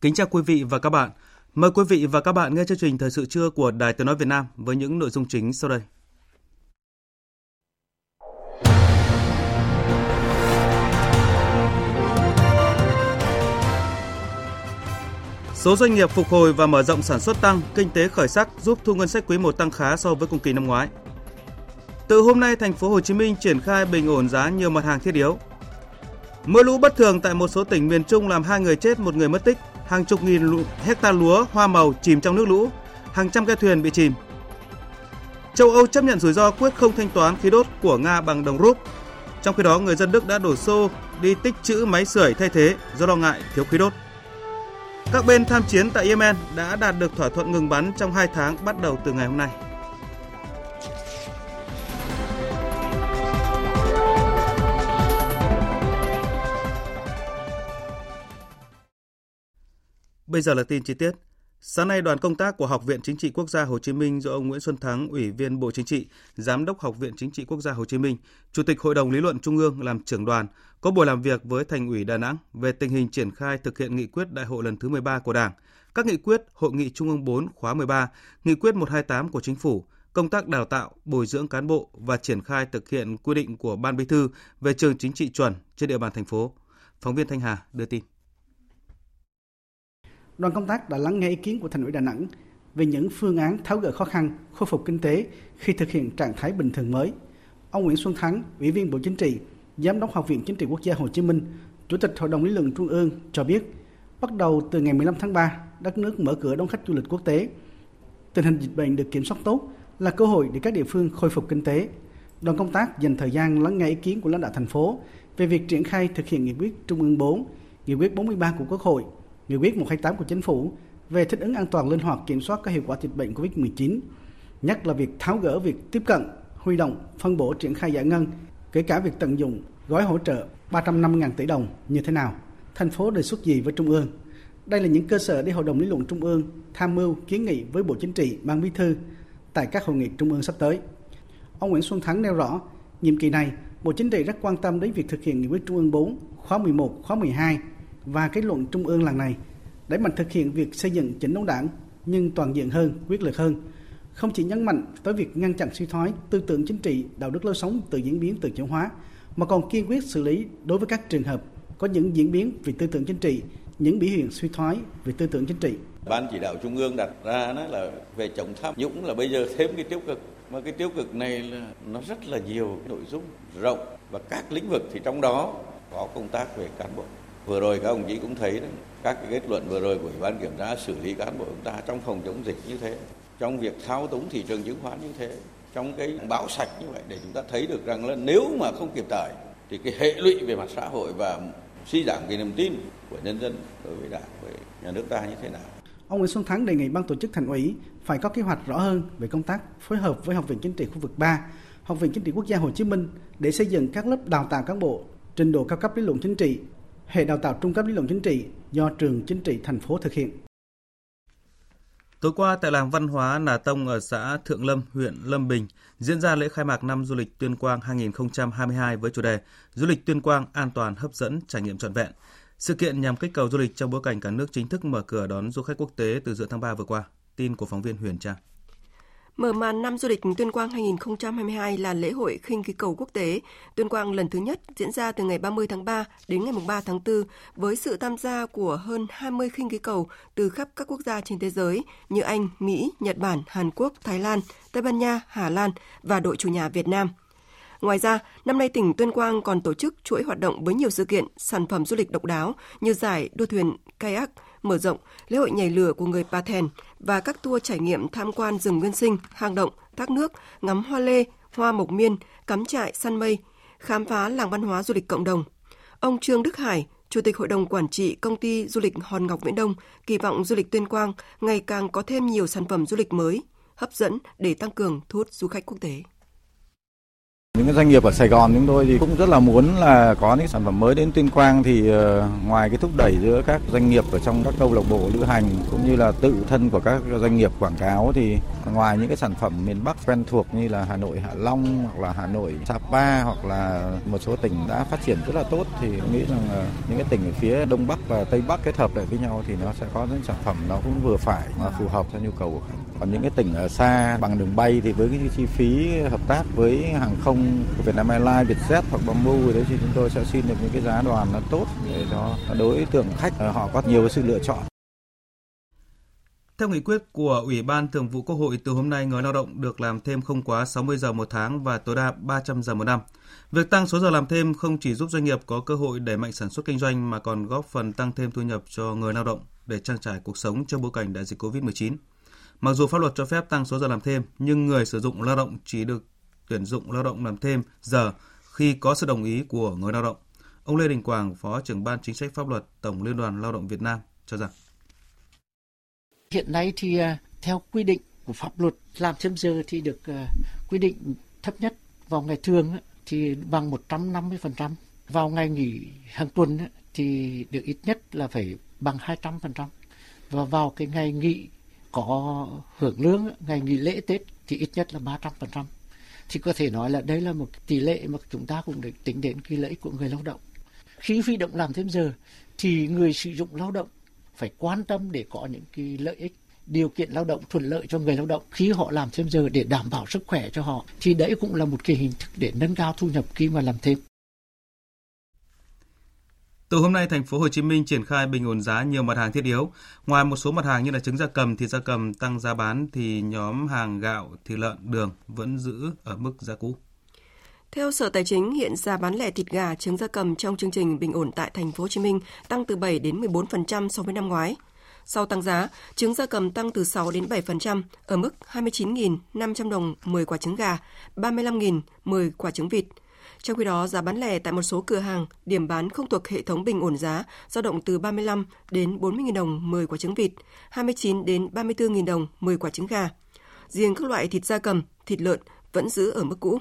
Kính chào quý vị và các bạn. Mời quý vị và các bạn nghe chương trình Thời sự trưa của Đài Tiếng Nói Việt Nam với những nội dung chính sau đây. Số doanh nghiệp phục hồi và mở rộng sản xuất tăng, kinh tế khởi sắc giúp thu ngân sách quý 1 tăng khá so với cùng kỳ năm ngoái. Từ hôm nay, thành phố Hồ Chí Minh triển khai bình ổn giá nhiều mặt hàng thiết yếu. Mưa lũ bất thường tại một số tỉnh miền Trung làm hai người chết, một người mất tích, hàng chục nghìn hecta lúa hoa màu chìm trong nước lũ, hàng trăm ghe thuyền bị chìm. Châu Âu chấp nhận rủi ro quyết không thanh toán khí đốt của Nga bằng đồng rúp. Trong khi đó, người dân Đức đã đổ xô đi tích trữ máy sưởi thay thế do lo ngại thiếu khí đốt. Các bên tham chiến tại Yemen đã đạt được thỏa thuận ngừng bắn trong 2 tháng bắt đầu từ ngày hôm nay. Bây giờ là tin chi tiết. Sáng nay, đoàn công tác của Học viện Chính trị Quốc gia Hồ Chí Minh do ông Nguyễn Xuân Thắng, Ủy viên Bộ Chính trị, Giám đốc Học viện Chính trị Quốc gia Hồ Chí Minh, Chủ tịch Hội đồng Lý luận Trung ương làm trưởng đoàn, có buổi làm việc với Thành ủy Đà Nẵng về tình hình triển khai thực hiện nghị quyết đại hội lần thứ 13 của Đảng, các nghị quyết Hội nghị Trung ương 4 khóa 13, nghị quyết 128 của Chính phủ, công tác đào tạo, bồi dưỡng cán bộ và triển khai thực hiện quy định của Ban Bí thư về trường chính trị chuẩn trên địa bàn thành phố. Phóng viên Thanh Hà đưa tin đoàn công tác đã lắng nghe ý kiến của thành ủy Đà Nẵng về những phương án tháo gỡ khó khăn, khôi phục kinh tế khi thực hiện trạng thái bình thường mới. Ông Nguyễn Xuân Thắng, Ủy viên Bộ Chính trị, Giám đốc Học viện Chính trị Quốc gia Hồ Chí Minh, Chủ tịch Hội đồng Lý luận Trung ương cho biết, bắt đầu từ ngày 15 tháng 3, đất nước mở cửa đón khách du lịch quốc tế. Tình hình dịch bệnh được kiểm soát tốt là cơ hội để các địa phương khôi phục kinh tế. Đoàn công tác dành thời gian lắng nghe ý kiến của lãnh đạo thành phố về việc triển khai thực hiện nghị quyết Trung ương 4, nghị quyết 43 của Quốc hội Nghị quyết 128 của Chính phủ về thích ứng an toàn linh hoạt kiểm soát các hiệu quả dịch bệnh COVID-19, nhất là việc tháo gỡ việc tiếp cận, huy động, phân bổ triển khai giải ngân, kể cả việc tận dụng gói hỗ trợ 350.000 tỷ đồng như thế nào, thành phố đề xuất gì với Trung ương. Đây là những cơ sở để Hội đồng lý luận Trung ương tham mưu kiến nghị với Bộ Chính trị, Ban Bí thư tại các hội nghị Trung ương sắp tới. Ông Nguyễn Xuân Thắng nêu rõ, nhiệm kỳ này, Bộ Chính trị rất quan tâm đến việc thực hiện nghị quyết Trung ương 4, khóa 11, khóa 12 và kết luận trung ương lần này đẩy mạnh thực hiện việc xây dựng chỉnh đốn đảng nhưng toàn diện hơn, quyết liệt hơn. Không chỉ nhấn mạnh tới việc ngăn chặn suy thoái tư tưởng chính trị, đạo đức lối sống tự diễn biến tự chuyển hóa, mà còn kiên quyết xử lý đối với các trường hợp có những diễn biến về tư tưởng chính trị, những biểu hiện suy thoái về tư tưởng chính trị. Ban chỉ đạo trung ương đặt ra đó là về chống tham nhũng là bây giờ thêm cái tiêu cực mà cái tiêu cực này là nó rất là nhiều nội dung rộng và các lĩnh vực thì trong đó có công tác về cán bộ vừa rồi các ông chí cũng thấy đấy, các cái kết luận vừa rồi của ủy ban kiểm tra xử lý cán bộ chúng ta trong phòng chống dịch như thế trong việc thao túng thị trường chứng khoán như thế trong cái bão sạch như vậy để chúng ta thấy được rằng là nếu mà không kịp thời thì cái hệ lụy về mặt xã hội và suy giảm cái niềm tin của nhân dân đối với đảng với nhà nước ta như thế nào. Ông Nguyễn Xuân Thắng đề nghị ban tổ chức thành ủy phải có kế hoạch rõ hơn về công tác phối hợp với Học viện Chính trị khu vực 3, Học viện Chính trị Quốc gia Hồ Chí Minh để xây dựng các lớp đào tạo cán bộ trình độ cao cấp lý luận chính trị hệ đào tạo trung cấp lý luận chính trị do trường chính trị thành phố thực hiện. Tối qua tại làng văn hóa Nà Tông ở xã Thượng Lâm, huyện Lâm Bình diễn ra lễ khai mạc năm du lịch Tuyên Quang 2022 với chủ đề Du lịch Tuyên Quang an toàn, hấp dẫn, trải nghiệm trọn vẹn. Sự kiện nhằm kích cầu du lịch trong bối cảnh cả nước chính thức mở cửa đón du khách quốc tế từ giữa tháng 3 vừa qua. Tin của phóng viên Huyền Trang. Mở màn năm du lịch Tuyên Quang 2022 là lễ hội khinh khí cầu quốc tế Tuyên Quang lần thứ nhất diễn ra từ ngày 30 tháng 3 đến ngày 3 tháng 4 với sự tham gia của hơn 20 khinh khí cầu từ khắp các quốc gia trên thế giới như Anh, Mỹ, Nhật Bản, Hàn Quốc, Thái Lan, Tây Ban Nha, Hà Lan và đội chủ nhà Việt Nam. Ngoài ra, năm nay tỉnh Tuyên Quang còn tổ chức chuỗi hoạt động với nhiều sự kiện, sản phẩm du lịch độc đáo như giải đua thuyền kayak mở rộng, lễ hội nhảy lửa của người Pa Thèn và các tour trải nghiệm tham quan rừng nguyên sinh, hang động, thác nước, ngắm hoa lê, hoa mộc miên, cắm trại, săn mây, khám phá làng văn hóa du lịch cộng đồng. Ông Trương Đức Hải, Chủ tịch Hội đồng Quản trị Công ty Du lịch Hòn Ngọc Viễn Đông kỳ vọng du lịch Tuyên Quang ngày càng có thêm nhiều sản phẩm du lịch mới, hấp dẫn để tăng cường thu hút du khách quốc tế. Những cái doanh nghiệp ở Sài Gòn chúng tôi thì cũng rất là muốn là có những sản phẩm mới đến Tuyên Quang thì ờ, ngoài cái thúc đẩy giữa các doanh nghiệp ở trong các câu lạc bộ lữ hành cũng như là tự thân của các doanh nghiệp quảng cáo thì ngoài những cái sản phẩm miền Bắc quen thuộc như là Hà Nội Hạ Long hoặc là Hà Nội Sapa hoặc là một số tỉnh đã phát triển rất là tốt thì tôi nghĩ rằng những cái tỉnh ở phía Đông Bắc và Tây Bắc kết hợp lại với nhau thì nó sẽ có những sản phẩm nó cũng vừa phải mà phù hợp theo nhu cầu của khách. Còn những cái tỉnh ở xa bằng đường bay thì với cái chi phí hợp tác với hàng không của Vietnam Airlines, Vietjet hoặc Bamboo đấy thì chúng tôi sẽ xin được những cái giá đoàn nó tốt để cho đối tượng khách ờ, họ có nhiều sự lựa chọn. Theo nghị quyết của Ủy ban Thường vụ Quốc hội, từ hôm nay người lao động được làm thêm không quá 60 giờ một tháng và tối đa 300 giờ một năm. Việc tăng số giờ làm thêm không chỉ giúp doanh nghiệp có cơ hội đẩy mạnh sản xuất kinh doanh mà còn góp phần tăng thêm thu nhập cho người lao động để trang trải cuộc sống trong bối cảnh đại dịch COVID-19. Mặc dù pháp luật cho phép tăng số giờ làm thêm, nhưng người sử dụng lao động chỉ được tuyển dụng lao động làm thêm giờ khi có sự đồng ý của người lao động. Ông Lê Đình Quảng, Phó trưởng ban chính sách pháp luật Tổng Liên đoàn Lao động Việt Nam cho rằng Hiện nay thì à, theo quy định của pháp luật làm thêm giờ thì được à, quy định thấp nhất vào ngày thường thì bằng 150%, vào ngày nghỉ hàng tuần thì được ít nhất là phải bằng 200% và vào cái ngày nghỉ có hưởng lương ngày nghỉ lễ Tết thì ít nhất là 300%. Thì có thể nói là đây là một tỷ lệ mà chúng ta cũng được tính đến cái lợi ích của người lao động. Khi huy động làm thêm giờ, thì người sử dụng lao động phải quan tâm để có những cái lợi ích, điều kiện lao động thuận lợi cho người lao động khi họ làm thêm giờ để đảm bảo sức khỏe cho họ, thì đấy cũng là một cái hình thức để nâng cao thu nhập khi mà làm thêm. Từ hôm nay, thành phố Hồ Chí Minh triển khai bình ổn giá nhiều mặt hàng thiết yếu. Ngoài một số mặt hàng như là trứng gia cầm, thịt gia cầm tăng giá bán thì nhóm hàng gạo, thịt lợn, đường vẫn giữ ở mức giá cũ. Theo Sở Tài chính, hiện giá bán lẻ thịt gà, trứng gia cầm trong chương trình bình ổn tại thành phố Hồ Chí Minh tăng từ 7 đến 14% so với năm ngoái. Sau tăng giá, trứng gia cầm tăng từ 6 đến 7% ở mức 29.500 đồng 10 quả trứng gà, 35.000 10 quả trứng vịt. Trong khi đó, giá bán lẻ tại một số cửa hàng, điểm bán không thuộc hệ thống bình ổn giá dao động từ 35 đến 40.000 đồng 10 quả trứng vịt, 29 đến 34.000 đồng 10 quả trứng gà. Riêng các loại thịt da cầm, thịt lợn vẫn giữ ở mức cũ.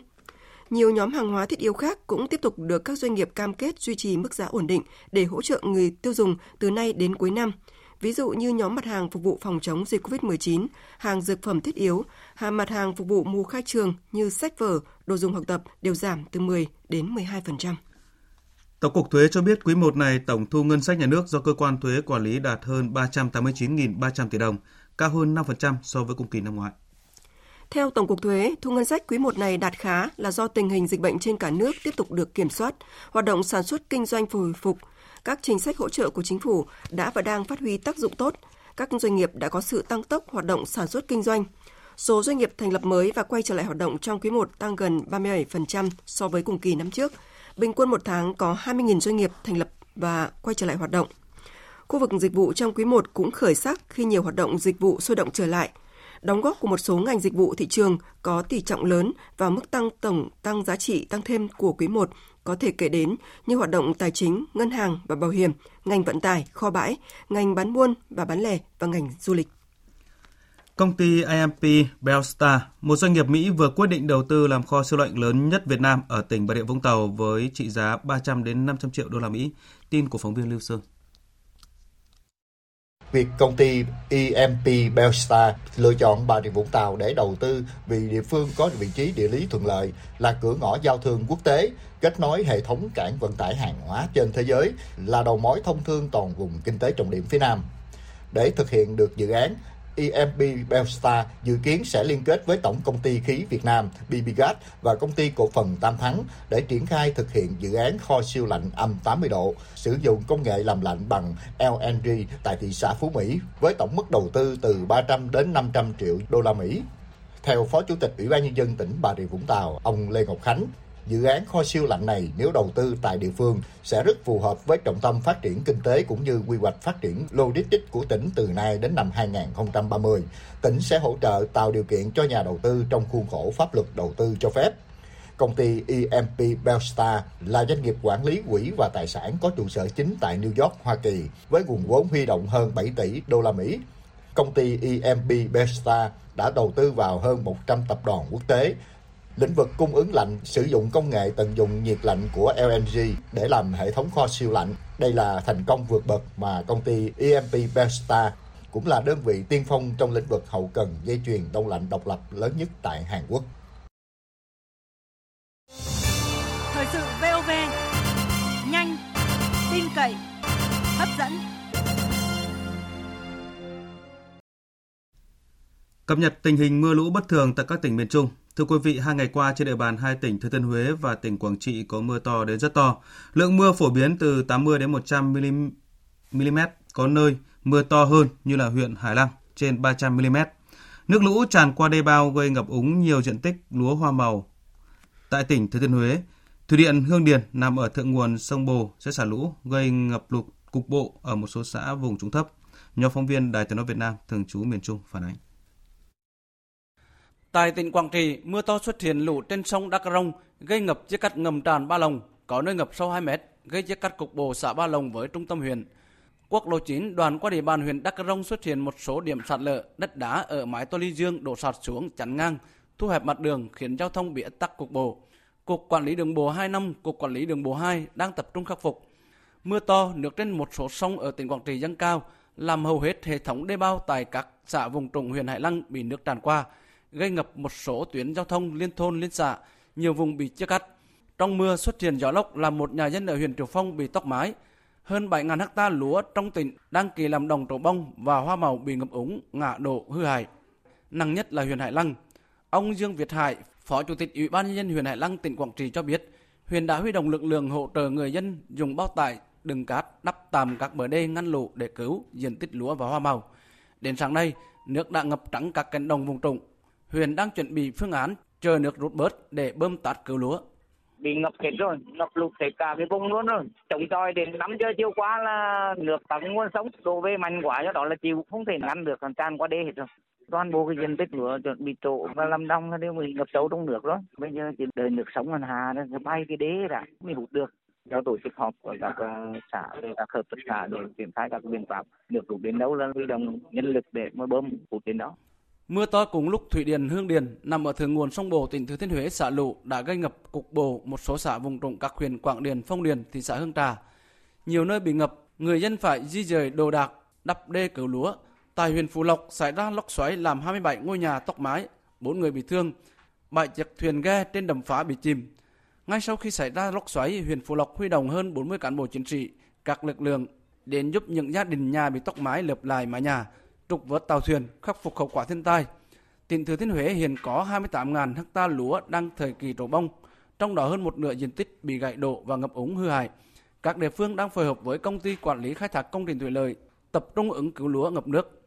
Nhiều nhóm hàng hóa thiết yếu khác cũng tiếp tục được các doanh nghiệp cam kết duy trì mức giá ổn định để hỗ trợ người tiêu dùng từ nay đến cuối năm – ví dụ như nhóm mặt hàng phục vụ phòng chống dịch COVID-19, hàng dược phẩm thiết yếu, hàng mặt hàng phục vụ mùa khai trường như sách vở, đồ dùng học tập đều giảm từ 10 đến 12%. Tổng cục Thuế cho biết quý 1 này tổng thu ngân sách nhà nước do cơ quan thuế quản lý đạt hơn 389.300 tỷ đồng, cao hơn 5% so với cùng kỳ năm ngoái. Theo Tổng cục Thuế, thu ngân sách quý 1 này đạt khá là do tình hình dịch bệnh trên cả nước tiếp tục được kiểm soát, hoạt động sản xuất kinh doanh hồi phục, các chính sách hỗ trợ của chính phủ đã và đang phát huy tác dụng tốt. Các doanh nghiệp đã có sự tăng tốc hoạt động sản xuất kinh doanh. Số doanh nghiệp thành lập mới và quay trở lại hoạt động trong quý 1 tăng gần 37% so với cùng kỳ năm trước. Bình quân một tháng có 20.000 doanh nghiệp thành lập và quay trở lại hoạt động. Khu vực dịch vụ trong quý 1 cũng khởi sắc khi nhiều hoạt động dịch vụ sôi động trở lại. Đóng góp của một số ngành dịch vụ thị trường có tỷ trọng lớn vào mức tăng tổng tăng giá trị tăng thêm của quý 1 có thể kể đến như hoạt động tài chính, ngân hàng và bảo hiểm, ngành vận tải, kho bãi, ngành bán buôn và bán lẻ và ngành du lịch. Công ty IMP Belstar, một doanh nghiệp Mỹ vừa quyết định đầu tư làm kho siêu lạnh lớn nhất Việt Nam ở tỉnh Bà Rịa Vũng Tàu với trị giá 300 đến 500 triệu đô la Mỹ. Tin của phóng viên Lưu Sương việc công ty EMP Belstar lựa chọn Bà Rịa Vũng Tàu để đầu tư vì địa phương có vị trí địa lý thuận lợi, là cửa ngõ giao thương quốc tế, kết nối hệ thống cảng vận tải hàng hóa trên thế giới, là đầu mối thông thương toàn vùng kinh tế trọng điểm phía Nam. Để thực hiện được dự án, EMP Belstar dự kiến sẽ liên kết với Tổng Công ty Khí Việt Nam BBGas và Công ty Cổ phần Tam Thắng để triển khai thực hiện dự án kho siêu lạnh âm 80 độ, sử dụng công nghệ làm lạnh bằng LNG tại thị xã Phú Mỹ với tổng mức đầu tư từ 300 đến 500 triệu đô la Mỹ. Theo Phó Chủ tịch Ủy ban Nhân dân tỉnh Bà Rịa Vũng Tàu, ông Lê Ngọc Khánh, dự án kho siêu lạnh này nếu đầu tư tại địa phương sẽ rất phù hợp với trọng tâm phát triển kinh tế cũng như quy hoạch phát triển logistics của tỉnh từ nay đến năm 2030. Tỉnh sẽ hỗ trợ tạo điều kiện cho nhà đầu tư trong khuôn khổ pháp luật đầu tư cho phép. Công ty EMP Belstar là doanh nghiệp quản lý quỹ và tài sản có trụ sở chính tại New York, Hoa Kỳ, với nguồn vốn huy động hơn 7 tỷ đô la Mỹ. Công ty EMP Belstar đã đầu tư vào hơn 100 tập đoàn quốc tế, lĩnh vực cung ứng lạnh sử dụng công nghệ tận dụng nhiệt lạnh của LNG để làm hệ thống kho siêu lạnh. Đây là thành công vượt bậc mà công ty EMP Belstar cũng là đơn vị tiên phong trong lĩnh vực hậu cần dây chuyền đông lạnh độc lập lớn nhất tại Hàn Quốc. Thời sự VOV nhanh, tin cậy, hấp dẫn. Cập nhật tình hình mưa lũ bất thường tại các tỉnh miền Trung. Thưa quý vị, hai ngày qua trên địa bàn hai tỉnh Thừa Thiên Huế và tỉnh Quảng Trị có mưa to đến rất to. Lượng mưa phổ biến từ 80 đến 100 mm, có nơi mưa to hơn như là huyện Hải Lăng trên 300 mm. Nước lũ tràn qua đê bao gây ngập úng nhiều diện tích lúa hoa màu. Tại tỉnh Thừa Thiên Huế, thủy điện Hương Điền nằm ở thượng nguồn sông Bồ sẽ xả lũ gây ngập lụt cục bộ ở một số xã vùng trũng thấp. Nhóm phóng viên Đài Tiếng nói Việt Nam thường trú miền Trung phản ánh. Tại tỉnh Quảng Trị, mưa to xuất hiện lũ trên sông Đắk Rông gây ngập chia cắt ngầm tràn Ba Lồng, có nơi ngập sâu 2 mét, gây chia cắt cục bộ xã Ba Lồng với trung tâm huyện. Quốc lộ 9 đoạn qua địa bàn huyện Đắk Rông xuất hiện một số điểm sạt lở, đất đá ở mái to ly dương đổ sạt xuống chắn ngang, thu hẹp mặt đường khiến giao thông bị tắc cục bộ. Cục Quản lý đường bộ 2 năm, Cục Quản lý đường bộ 2 đang tập trung khắc phục. Mưa to, nước trên một số sông ở tỉnh Quảng Trị dâng cao, làm hầu hết hệ thống đê bao tại các xã vùng trũng huyện Hải Lăng bị nước tràn qua, gây ngập một số tuyến giao thông liên thôn liên xã, nhiều vùng bị chia cắt. Trong mưa xuất hiện gió lốc làm một nhà dân ở huyện Triệu Phong bị tốc mái. Hơn 7.000 hecta lúa trong tỉnh đang kỳ làm đồng trổ bông và hoa màu bị ngập úng, ngã đổ, hư hại. Nặng nhất là huyện Hải Lăng. Ông Dương Việt Hải, Phó Chủ tịch Ủy ban nhân dân huyện Hải Lăng tỉnh Quảng Trị cho biết, huyện đã huy động lực lượng hỗ trợ người dân dùng bao tải đựng cát đắp tạm các bờ đê ngăn lũ để cứu diện tích lúa và hoa màu. Đến sáng nay, nước đã ngập trắng các cánh đồng vùng trũng. Huyện đang chuẩn bị phương án chờ nước rút bớt để bơm tát cứu lúa. Bị ngập hết rồi, ngập lụt hết cả cái vùng luôn rồi. Chống tròi đến 5 giờ chiều qua là nước tận nguồn sống đổ về mạnh quá do đó là chịu không thể ngăn được còn tràn qua đê hết rồi toàn bộ cái diện tích lúa chuẩn bị trổ và làm đông nó đều bị ngập sâu trong nước đó. bây giờ chỉ đợi nước sống ngân hà nó bay cái đế ra mới hút được do tổ chức họp của các ờ, xã để các hợp tác xã để triển khai các biện pháp nước rút đến đâu là huy động nhân lực để mà bơm hút đến đó Mưa to cùng lúc thủy điện Hương Điền nằm ở thượng nguồn sông Bồ tỉnh Thừa Thiên Huế xả lũ đã gây ngập cục bộ một số xã vùng trũng các huyện Quảng Điền, Phong Điền, thị xã Hương Trà. Nhiều nơi bị ngập, người dân phải di dời đồ đạc, đắp đê cứu lúa. Tại huyện Phú Lộc xảy ra lốc xoáy làm 27 ngôi nhà tốc mái, 4 người bị thương, bảy chiếc thuyền ghe trên đầm phá bị chìm. Ngay sau khi xảy ra lốc xoáy, huyện Phú Lộc huy động hơn 40 cán bộ chiến sĩ, các lực lượng đến giúp những gia đình nhà bị tốc mái lợp lại mái nhà, trục vớt tàu thuyền, khắc phục hậu quả thiên tai. Tỉnh Thừa Thiên Huế hiện có 28.000 ha lúa đang thời kỳ trổ bông, trong đó hơn một nửa diện tích bị gãy đổ và ngập úng hư hại. Các địa phương đang phối hợp với công ty quản lý khai thác công trình thủy lợi tập trung ứng cứu lúa ngập nước.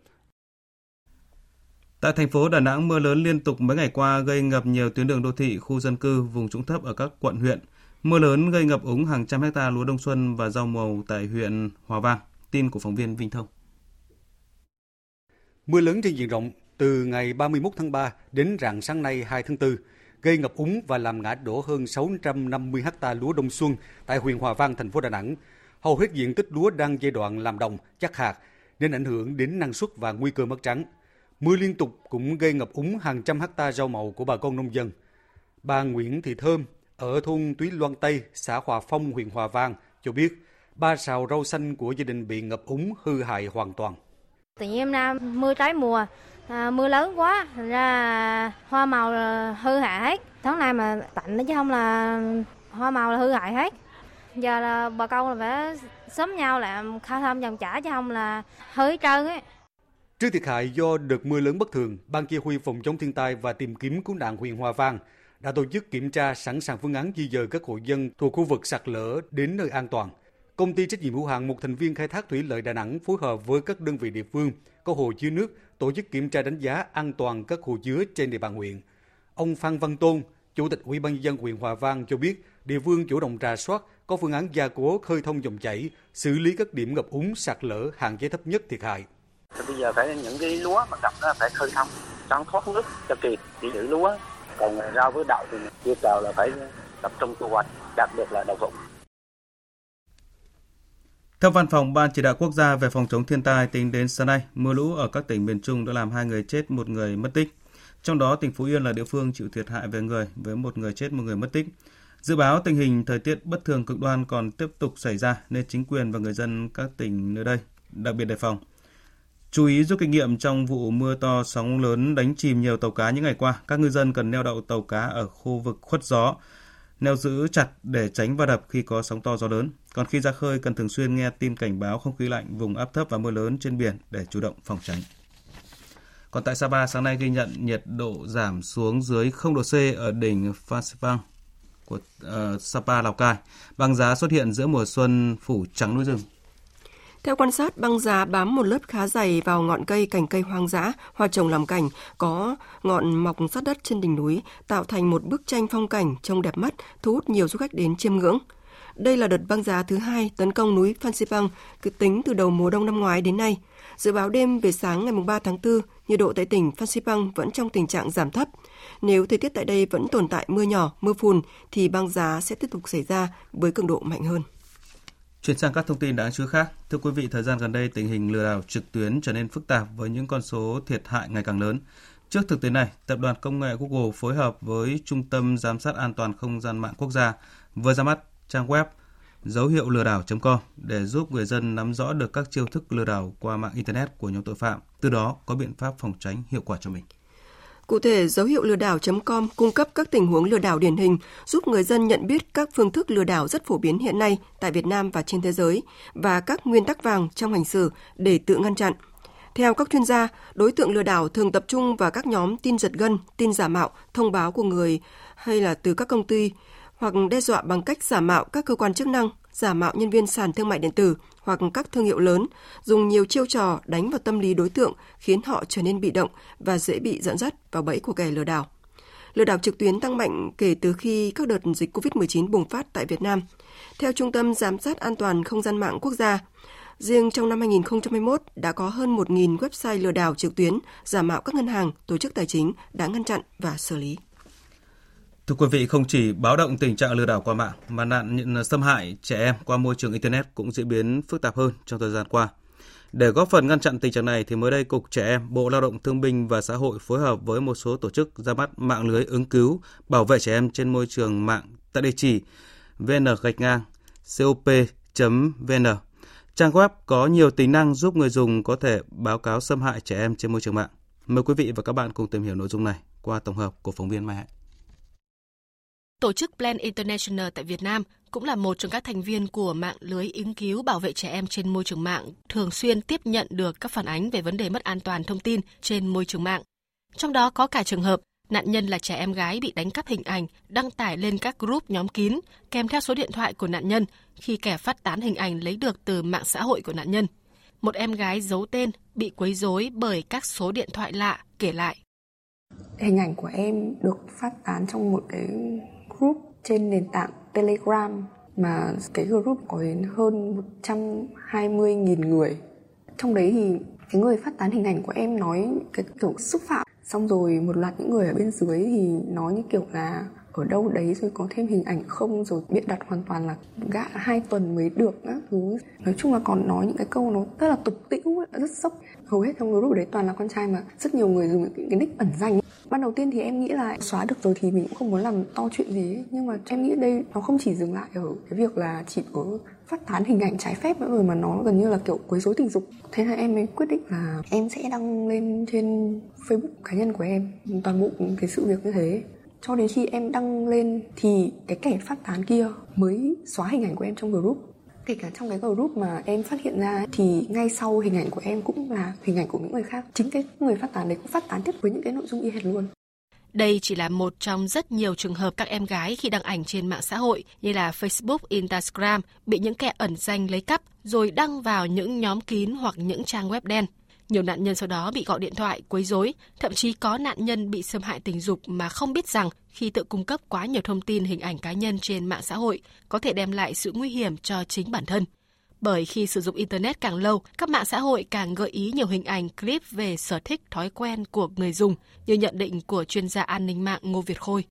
Tại thành phố Đà Nẵng, mưa lớn liên tục mấy ngày qua gây ngập nhiều tuyến đường đô thị, khu dân cư, vùng trũng thấp ở các quận huyện. Mưa lớn gây ngập úng hàng trăm hecta lúa đông xuân và rau màu tại huyện Hòa Vang. Tin của phóng viên Vinh Thông. Mưa lớn trên diện rộng từ ngày 31 tháng 3 đến rạng sáng nay 2 tháng 4 gây ngập úng và làm ngã đổ hơn 650 ha lúa đông xuân tại huyện Hòa Vang, thành phố Đà Nẵng. Hầu hết diện tích lúa đang giai đoạn làm đồng, chắc hạt nên ảnh hưởng đến năng suất và nguy cơ mất trắng. Mưa liên tục cũng gây ngập úng hàng trăm hecta rau màu của bà con nông dân. Bà Nguyễn Thị Thơm ở thôn Túy Loan Tây, xã Hòa Phong, huyện Hòa Vang cho biết ba sào rau xanh của gia đình bị ngập úng hư hại hoàn toàn. Tự nhiên nay mưa trái mùa, à, mưa lớn quá, thành ra hoa màu hư hại hết. Tháng này mà tạnh chứ không là hoa màu là hư hại hết. Giờ là bà con là phải sớm nhau làm khai thăm dòng trả chứ không là hư trơn ấy. Trước thiệt hại do đợt mưa lớn bất thường, Ban Chỉ huy phòng chống thiên tai và tìm kiếm cứu nạn huyện Hòa Vang đã tổ chức kiểm tra sẵn sàng phương án di dời các hộ dân thuộc khu vực sạt lở đến nơi an toàn. Công ty trách nhiệm hữu hạn một thành viên khai thác thủy lợi Đà Nẵng phối hợp với các đơn vị địa phương có hồ chứa nước tổ chức kiểm tra đánh giá an toàn các hồ chứa trên địa bàn huyện. Ông Phan Văn Tôn, Chủ tịch Ủy ban nhân dân huyện Hòa Vang cho biết, địa phương chủ động rà soát, có phương án gia cố khơi thông dòng chảy, xử lý các điểm ngập úng, sạt lở, hạn chế thấp nhất thiệt hại. Bây giờ phải những cái lúa mà ngập nó phải khơi thông, trắng thoát nước cho kịp để giữ lúa. Còn rau với đậu thì chưa chờ là phải tập trung thu hoạch, đặc biệt là đậu phụng. Theo Văn phòng Ban Chỉ đạo Quốc gia về phòng chống thiên tai, tính đến sáng nay, mưa lũ ở các tỉnh miền Trung đã làm hai người chết, một người mất tích. Trong đó, tỉnh Phú Yên là địa phương chịu thiệt hại về người với một người chết, một người mất tích. Dự báo tình hình thời tiết bất thường cực đoan còn tiếp tục xảy ra nên chính quyền và người dân các tỉnh nơi đây đặc biệt đề phòng. Chú ý rút kinh nghiệm trong vụ mưa to sóng lớn đánh chìm nhiều tàu cá những ngày qua, các ngư dân cần neo đậu tàu cá ở khu vực khuất gió, neo giữ chặt để tránh va đập khi có sóng to gió lớn. Còn khi ra khơi cần thường xuyên nghe tin cảnh báo không khí lạnh, vùng áp thấp và mưa lớn trên biển để chủ động phòng tránh. Còn tại Sapa sáng nay ghi nhận nhiệt độ giảm xuống dưới 0 độ C ở đỉnh Phan Xipang của uh, Sapa Lào Cai. Băng giá xuất hiện giữa mùa xuân phủ trắng núi rừng. Theo quan sát, băng giá bám một lớp khá dày vào ngọn cây cành cây hoang dã, hoa trồng làm cảnh, có ngọn mọc sát đất trên đỉnh núi, tạo thành một bức tranh phong cảnh trông đẹp mắt, thu hút nhiều du khách đến chiêm ngưỡng. Đây là đợt băng giá thứ hai tấn công núi Phan Xipang, cứ tính từ đầu mùa đông năm ngoái đến nay. Dự báo đêm về sáng ngày 3 tháng 4, nhiệt độ tại tỉnh Phan Xipang vẫn trong tình trạng giảm thấp. Nếu thời tiết tại đây vẫn tồn tại mưa nhỏ, mưa phùn, thì băng giá sẽ tiếp tục xảy ra với cường độ mạnh hơn. Chuyển sang các thông tin đáng chú ý khác. Thưa quý vị, thời gian gần đây tình hình lừa đảo trực tuyến trở nên phức tạp với những con số thiệt hại ngày càng lớn. Trước thực tế này, tập đoàn công nghệ Google phối hợp với Trung tâm Giám sát An toàn Không gian mạng quốc gia vừa ra mắt trang web dấu hiệu lừa đảo.com để giúp người dân nắm rõ được các chiêu thức lừa đảo qua mạng Internet của nhóm tội phạm, từ đó có biện pháp phòng tránh hiệu quả cho mình. Cụ thể, dấu hiệu lừa đảo.com cung cấp các tình huống lừa đảo điển hình, giúp người dân nhận biết các phương thức lừa đảo rất phổ biến hiện nay tại Việt Nam và trên thế giới và các nguyên tắc vàng trong hành xử để tự ngăn chặn. Theo các chuyên gia, đối tượng lừa đảo thường tập trung vào các nhóm tin giật gân, tin giả mạo, thông báo của người hay là từ các công ty hoặc đe dọa bằng cách giả mạo các cơ quan chức năng, giả mạo nhân viên sàn thương mại điện tử hoặc các thương hiệu lớn, dùng nhiều chiêu trò đánh vào tâm lý đối tượng khiến họ trở nên bị động và dễ bị dẫn dắt vào bẫy của kẻ lừa đảo. Lừa đảo trực tuyến tăng mạnh kể từ khi các đợt dịch COVID-19 bùng phát tại Việt Nam. Theo Trung tâm Giám sát An toàn Không gian mạng quốc gia, riêng trong năm 2021 đã có hơn 1.000 website lừa đảo trực tuyến giả mạo các ngân hàng, tổ chức tài chính đã ngăn chặn và xử lý. Thưa quý vị, không chỉ báo động tình trạng lừa đảo qua mạng mà nạn nhận xâm hại trẻ em qua môi trường internet cũng diễn biến phức tạp hơn trong thời gian qua. Để góp phần ngăn chặn tình trạng này thì mới đây Cục Trẻ Em, Bộ Lao động Thương binh và Xã hội phối hợp với một số tổ chức ra mắt mạng lưới ứng cứu bảo vệ trẻ em trên môi trường mạng tại địa chỉ vn gạch ngang cop.vn. Trang web có nhiều tính năng giúp người dùng có thể báo cáo xâm hại trẻ em trên môi trường mạng. Mời quý vị và các bạn cùng tìm hiểu nội dung này qua tổng hợp của phóng viên Mai Hạnh. Tổ chức Plan International tại Việt Nam cũng là một trong các thành viên của mạng lưới ứng cứu bảo vệ trẻ em trên môi trường mạng, thường xuyên tiếp nhận được các phản ánh về vấn đề mất an toàn thông tin trên môi trường mạng. Trong đó có cả trường hợp nạn nhân là trẻ em gái bị đánh cắp hình ảnh, đăng tải lên các group nhóm kín kèm theo số điện thoại của nạn nhân khi kẻ phát tán hình ảnh lấy được từ mạng xã hội của nạn nhân. Một em gái giấu tên bị quấy rối bởi các số điện thoại lạ kể lại. Hình ảnh của em được phát tán trong một cái group trên nền tảng Telegram mà cái group có đến hơn 120.000 người. Trong đấy thì cái người phát tán hình ảnh của em nói cái kiểu xúc phạm. Xong rồi một loạt những người ở bên dưới thì nói như kiểu là ở đâu đấy rồi có thêm hình ảnh không? Rồi biện đặt hoàn toàn là gạ hai tuần mới được á. Thứ nói chung là còn nói những cái câu nó rất là tục tĩu rất sốc. Hầu hết trong group đấy toàn là con trai mà. Rất nhiều người dùng những cái nick ẩn danh ban đầu tiên thì em nghĩ là xóa được rồi thì mình cũng không muốn làm to chuyện gì ấy. nhưng mà em nghĩ đây nó không chỉ dừng lại ở cái việc là chỉ có phát tán hình ảnh trái phép nữa rồi mà nó gần như là kiểu quấy rối tình dục. Thế là em mới quyết định là em sẽ đăng lên trên facebook cá nhân của em, toàn bộ cái sự việc như thế. Cho đến khi em đăng lên thì cái kẻ phát tán kia mới xóa hình ảnh của em trong group kể cả trong cái group mà em phát hiện ra thì ngay sau hình ảnh của em cũng là hình ảnh của những người khác chính cái người phát tán đấy cũng phát tán tiếp với những cái nội dung y hệt luôn đây chỉ là một trong rất nhiều trường hợp các em gái khi đăng ảnh trên mạng xã hội như là Facebook, Instagram bị những kẻ ẩn danh lấy cắp rồi đăng vào những nhóm kín hoặc những trang web đen. Nhiều nạn nhân sau đó bị gọi điện thoại, quấy rối, thậm chí có nạn nhân bị xâm hại tình dục mà không biết rằng khi tự cung cấp quá nhiều thông tin hình ảnh cá nhân trên mạng xã hội có thể đem lại sự nguy hiểm cho chính bản thân. Bởi khi sử dụng Internet càng lâu, các mạng xã hội càng gợi ý nhiều hình ảnh, clip về sở thích, thói quen của người dùng, như nhận định của chuyên gia an ninh mạng Ngô Việt Khôi.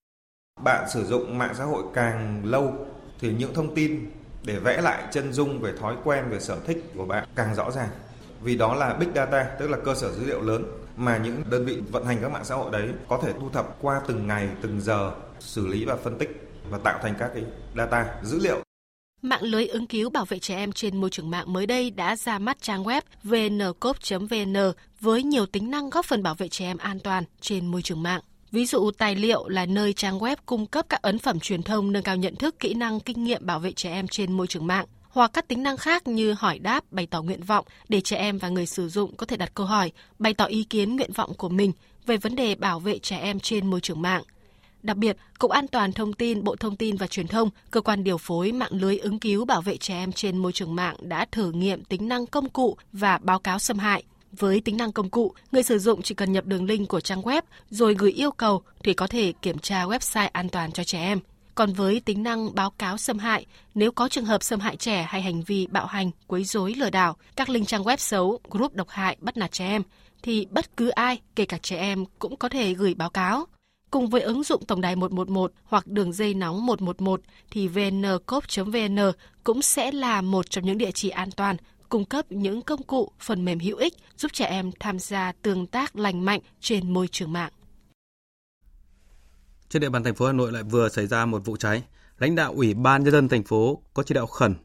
Bạn sử dụng mạng xã hội càng lâu thì những thông tin để vẽ lại chân dung về thói quen, về sở thích của bạn càng rõ ràng. Vì đó là big data, tức là cơ sở dữ liệu lớn mà những đơn vị vận hành các mạng xã hội đấy có thể thu thập qua từng ngày, từng giờ, xử lý và phân tích và tạo thành các cái data, dữ liệu Mạng lưới ứng cứu bảo vệ trẻ em trên môi trường mạng mới đây đã ra mắt trang web vncop.vn với nhiều tính năng góp phần bảo vệ trẻ em an toàn trên môi trường mạng. Ví dụ, tài liệu là nơi trang web cung cấp các ấn phẩm truyền thông nâng cao nhận thức, kỹ năng, kinh nghiệm bảo vệ trẻ em trên môi trường mạng hoặc các tính năng khác như hỏi đáp, bày tỏ nguyện vọng để trẻ em và người sử dụng có thể đặt câu hỏi, bày tỏ ý kiến nguyện vọng của mình về vấn đề bảo vệ trẻ em trên môi trường mạng. Đặc biệt, Cục An toàn Thông tin, Bộ Thông tin và Truyền thông, cơ quan điều phối mạng lưới ứng cứu bảo vệ trẻ em trên môi trường mạng đã thử nghiệm tính năng công cụ và báo cáo xâm hại. Với tính năng công cụ, người sử dụng chỉ cần nhập đường link của trang web rồi gửi yêu cầu thì có thể kiểm tra website an toàn cho trẻ em. Còn với tính năng báo cáo xâm hại, nếu có trường hợp xâm hại trẻ hay hành vi bạo hành, quấy rối, lừa đảo, các link trang web xấu, group độc hại, bắt nạt trẻ em, thì bất cứ ai, kể cả trẻ em, cũng có thể gửi báo cáo. Cùng với ứng dụng tổng đài 111 hoặc đường dây nóng 111 thì vncop.vn cũng sẽ là một trong những địa chỉ an toàn cung cấp những công cụ, phần mềm hữu ích giúp trẻ em tham gia tương tác lành mạnh trên môi trường mạng. Trên địa bàn thành phố Hà Nội lại vừa xảy ra một vụ cháy. Lãnh đạo Ủy ban nhân dân thành phố có chỉ đạo khẩn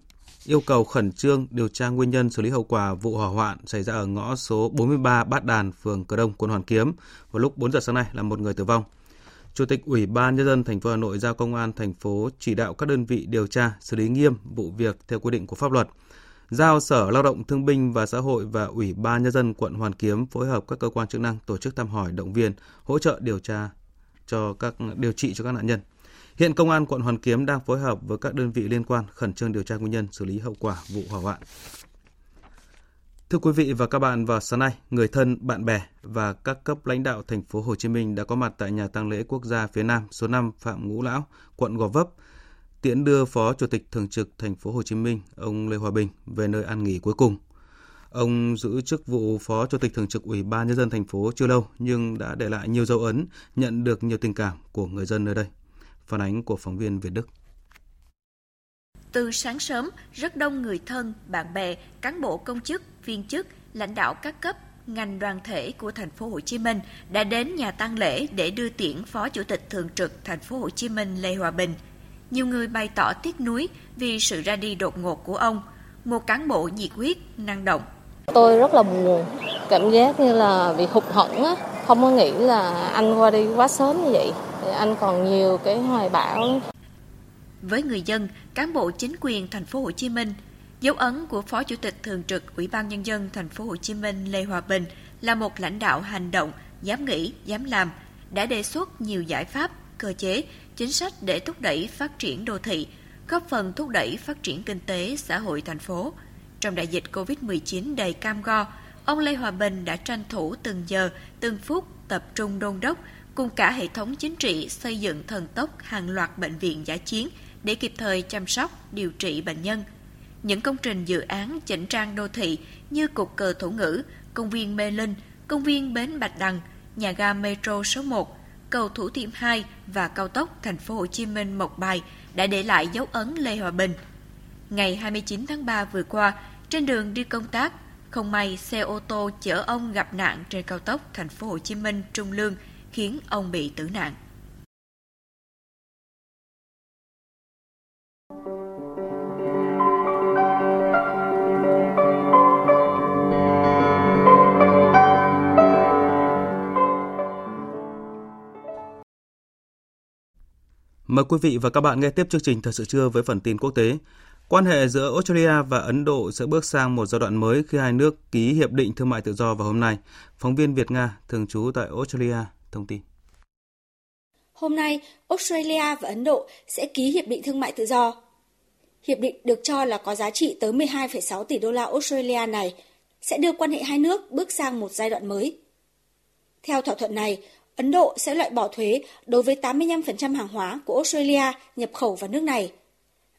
yêu cầu khẩn trương điều tra nguyên nhân xử lý hậu quả vụ hỏa hoạn xảy ra ở ngõ số 43 Bát Đàn, phường Cờ Đông, quận Hoàn Kiếm vào lúc 4 giờ sáng nay là một người tử vong. Chủ tịch Ủy ban nhân dân thành phố Hà Nội giao công an thành phố chỉ đạo các đơn vị điều tra, xử lý nghiêm vụ việc theo quy định của pháp luật. Giao Sở Lao động Thương binh và Xã hội và Ủy ban nhân dân quận Hoàn Kiếm phối hợp các cơ quan chức năng tổ chức thăm hỏi, động viên, hỗ trợ điều tra cho các điều trị cho các nạn nhân. Hiện công an quận Hoàn Kiếm đang phối hợp với các đơn vị liên quan khẩn trương điều tra nguyên nhân, xử lý hậu quả vụ hỏa hoạn. Thưa quý vị và các bạn, vào sáng nay, người thân, bạn bè và các cấp lãnh đạo thành phố Hồ Chí Minh đã có mặt tại nhà tang lễ quốc gia phía Nam số 5 Phạm Ngũ Lão, quận Gò Vấp, tiễn đưa Phó Chủ tịch Thường trực thành phố Hồ Chí Minh, ông Lê Hòa Bình về nơi an nghỉ cuối cùng. Ông giữ chức vụ Phó Chủ tịch Thường trực Ủy ban nhân dân thành phố chưa lâu nhưng đã để lại nhiều dấu ấn, nhận được nhiều tình cảm của người dân nơi đây. Phản ánh của phóng viên Việt Đức. Từ sáng sớm, rất đông người thân, bạn bè, cán bộ công chức, viên chức, lãnh đạo các cấp, ngành đoàn thể của thành phố Hồ Chí Minh đã đến nhà tang lễ để đưa tiễn Phó Chủ tịch Thường trực thành phố Hồ Chí Minh Lê Hòa Bình. Nhiều người bày tỏ tiếc nuối vì sự ra đi đột ngột của ông, một cán bộ nhiệt huyết, năng động. Tôi rất là buồn, cảm giác như là bị hụt hẫng á, không có nghĩ là anh qua đi quá sớm như vậy. Anh còn nhiều cái hoài bão với người dân, cán bộ chính quyền thành phố Hồ Chí Minh. Dấu ấn của Phó Chủ tịch Thường trực Ủy ban Nhân dân thành phố Hồ Chí Minh Lê Hòa Bình là một lãnh đạo hành động, dám nghĩ, dám làm, đã đề xuất nhiều giải pháp, cơ chế, chính sách để thúc đẩy phát triển đô thị, góp phần thúc đẩy phát triển kinh tế, xã hội thành phố. Trong đại dịch COVID-19 đầy cam go, ông Lê Hòa Bình đã tranh thủ từng giờ, từng phút tập trung đôn đốc cùng cả hệ thống chính trị xây dựng thần tốc hàng loạt bệnh viện giả chiến – để kịp thời chăm sóc, điều trị bệnh nhân. Những công trình dự án chỉnh trang đô thị như cục cờ thủ ngữ, công viên Mê Linh, công viên Bến Bạch Đằng, nhà ga metro số 1, cầu Thủ Thiêm 2 và cao tốc thành phố Hồ Chí Minh Mộc Bài đã để lại dấu ấn Lê Hòa Bình. Ngày 29 tháng 3 vừa qua, trên đường đi công tác, không may xe ô tô chở ông gặp nạn trên cao tốc thành phố Hồ Chí Minh Trung Lương khiến ông bị tử nạn. Mời quý vị và các bạn nghe tiếp chương trình thời sự trưa với phần tin quốc tế. Quan hệ giữa Australia và Ấn Độ sẽ bước sang một giai đoạn mới khi hai nước ký hiệp định thương mại tự do vào hôm nay. Phóng viên Việt Nga thường trú tại Australia thông tin. Hôm nay, Australia và Ấn Độ sẽ ký hiệp định thương mại tự do. Hiệp định được cho là có giá trị tới 12,6 tỷ đô la Australia này sẽ đưa quan hệ hai nước bước sang một giai đoạn mới. Theo thỏa thuận này, Ấn Độ sẽ loại bỏ thuế đối với 85% hàng hóa của Australia nhập khẩu vào nước này,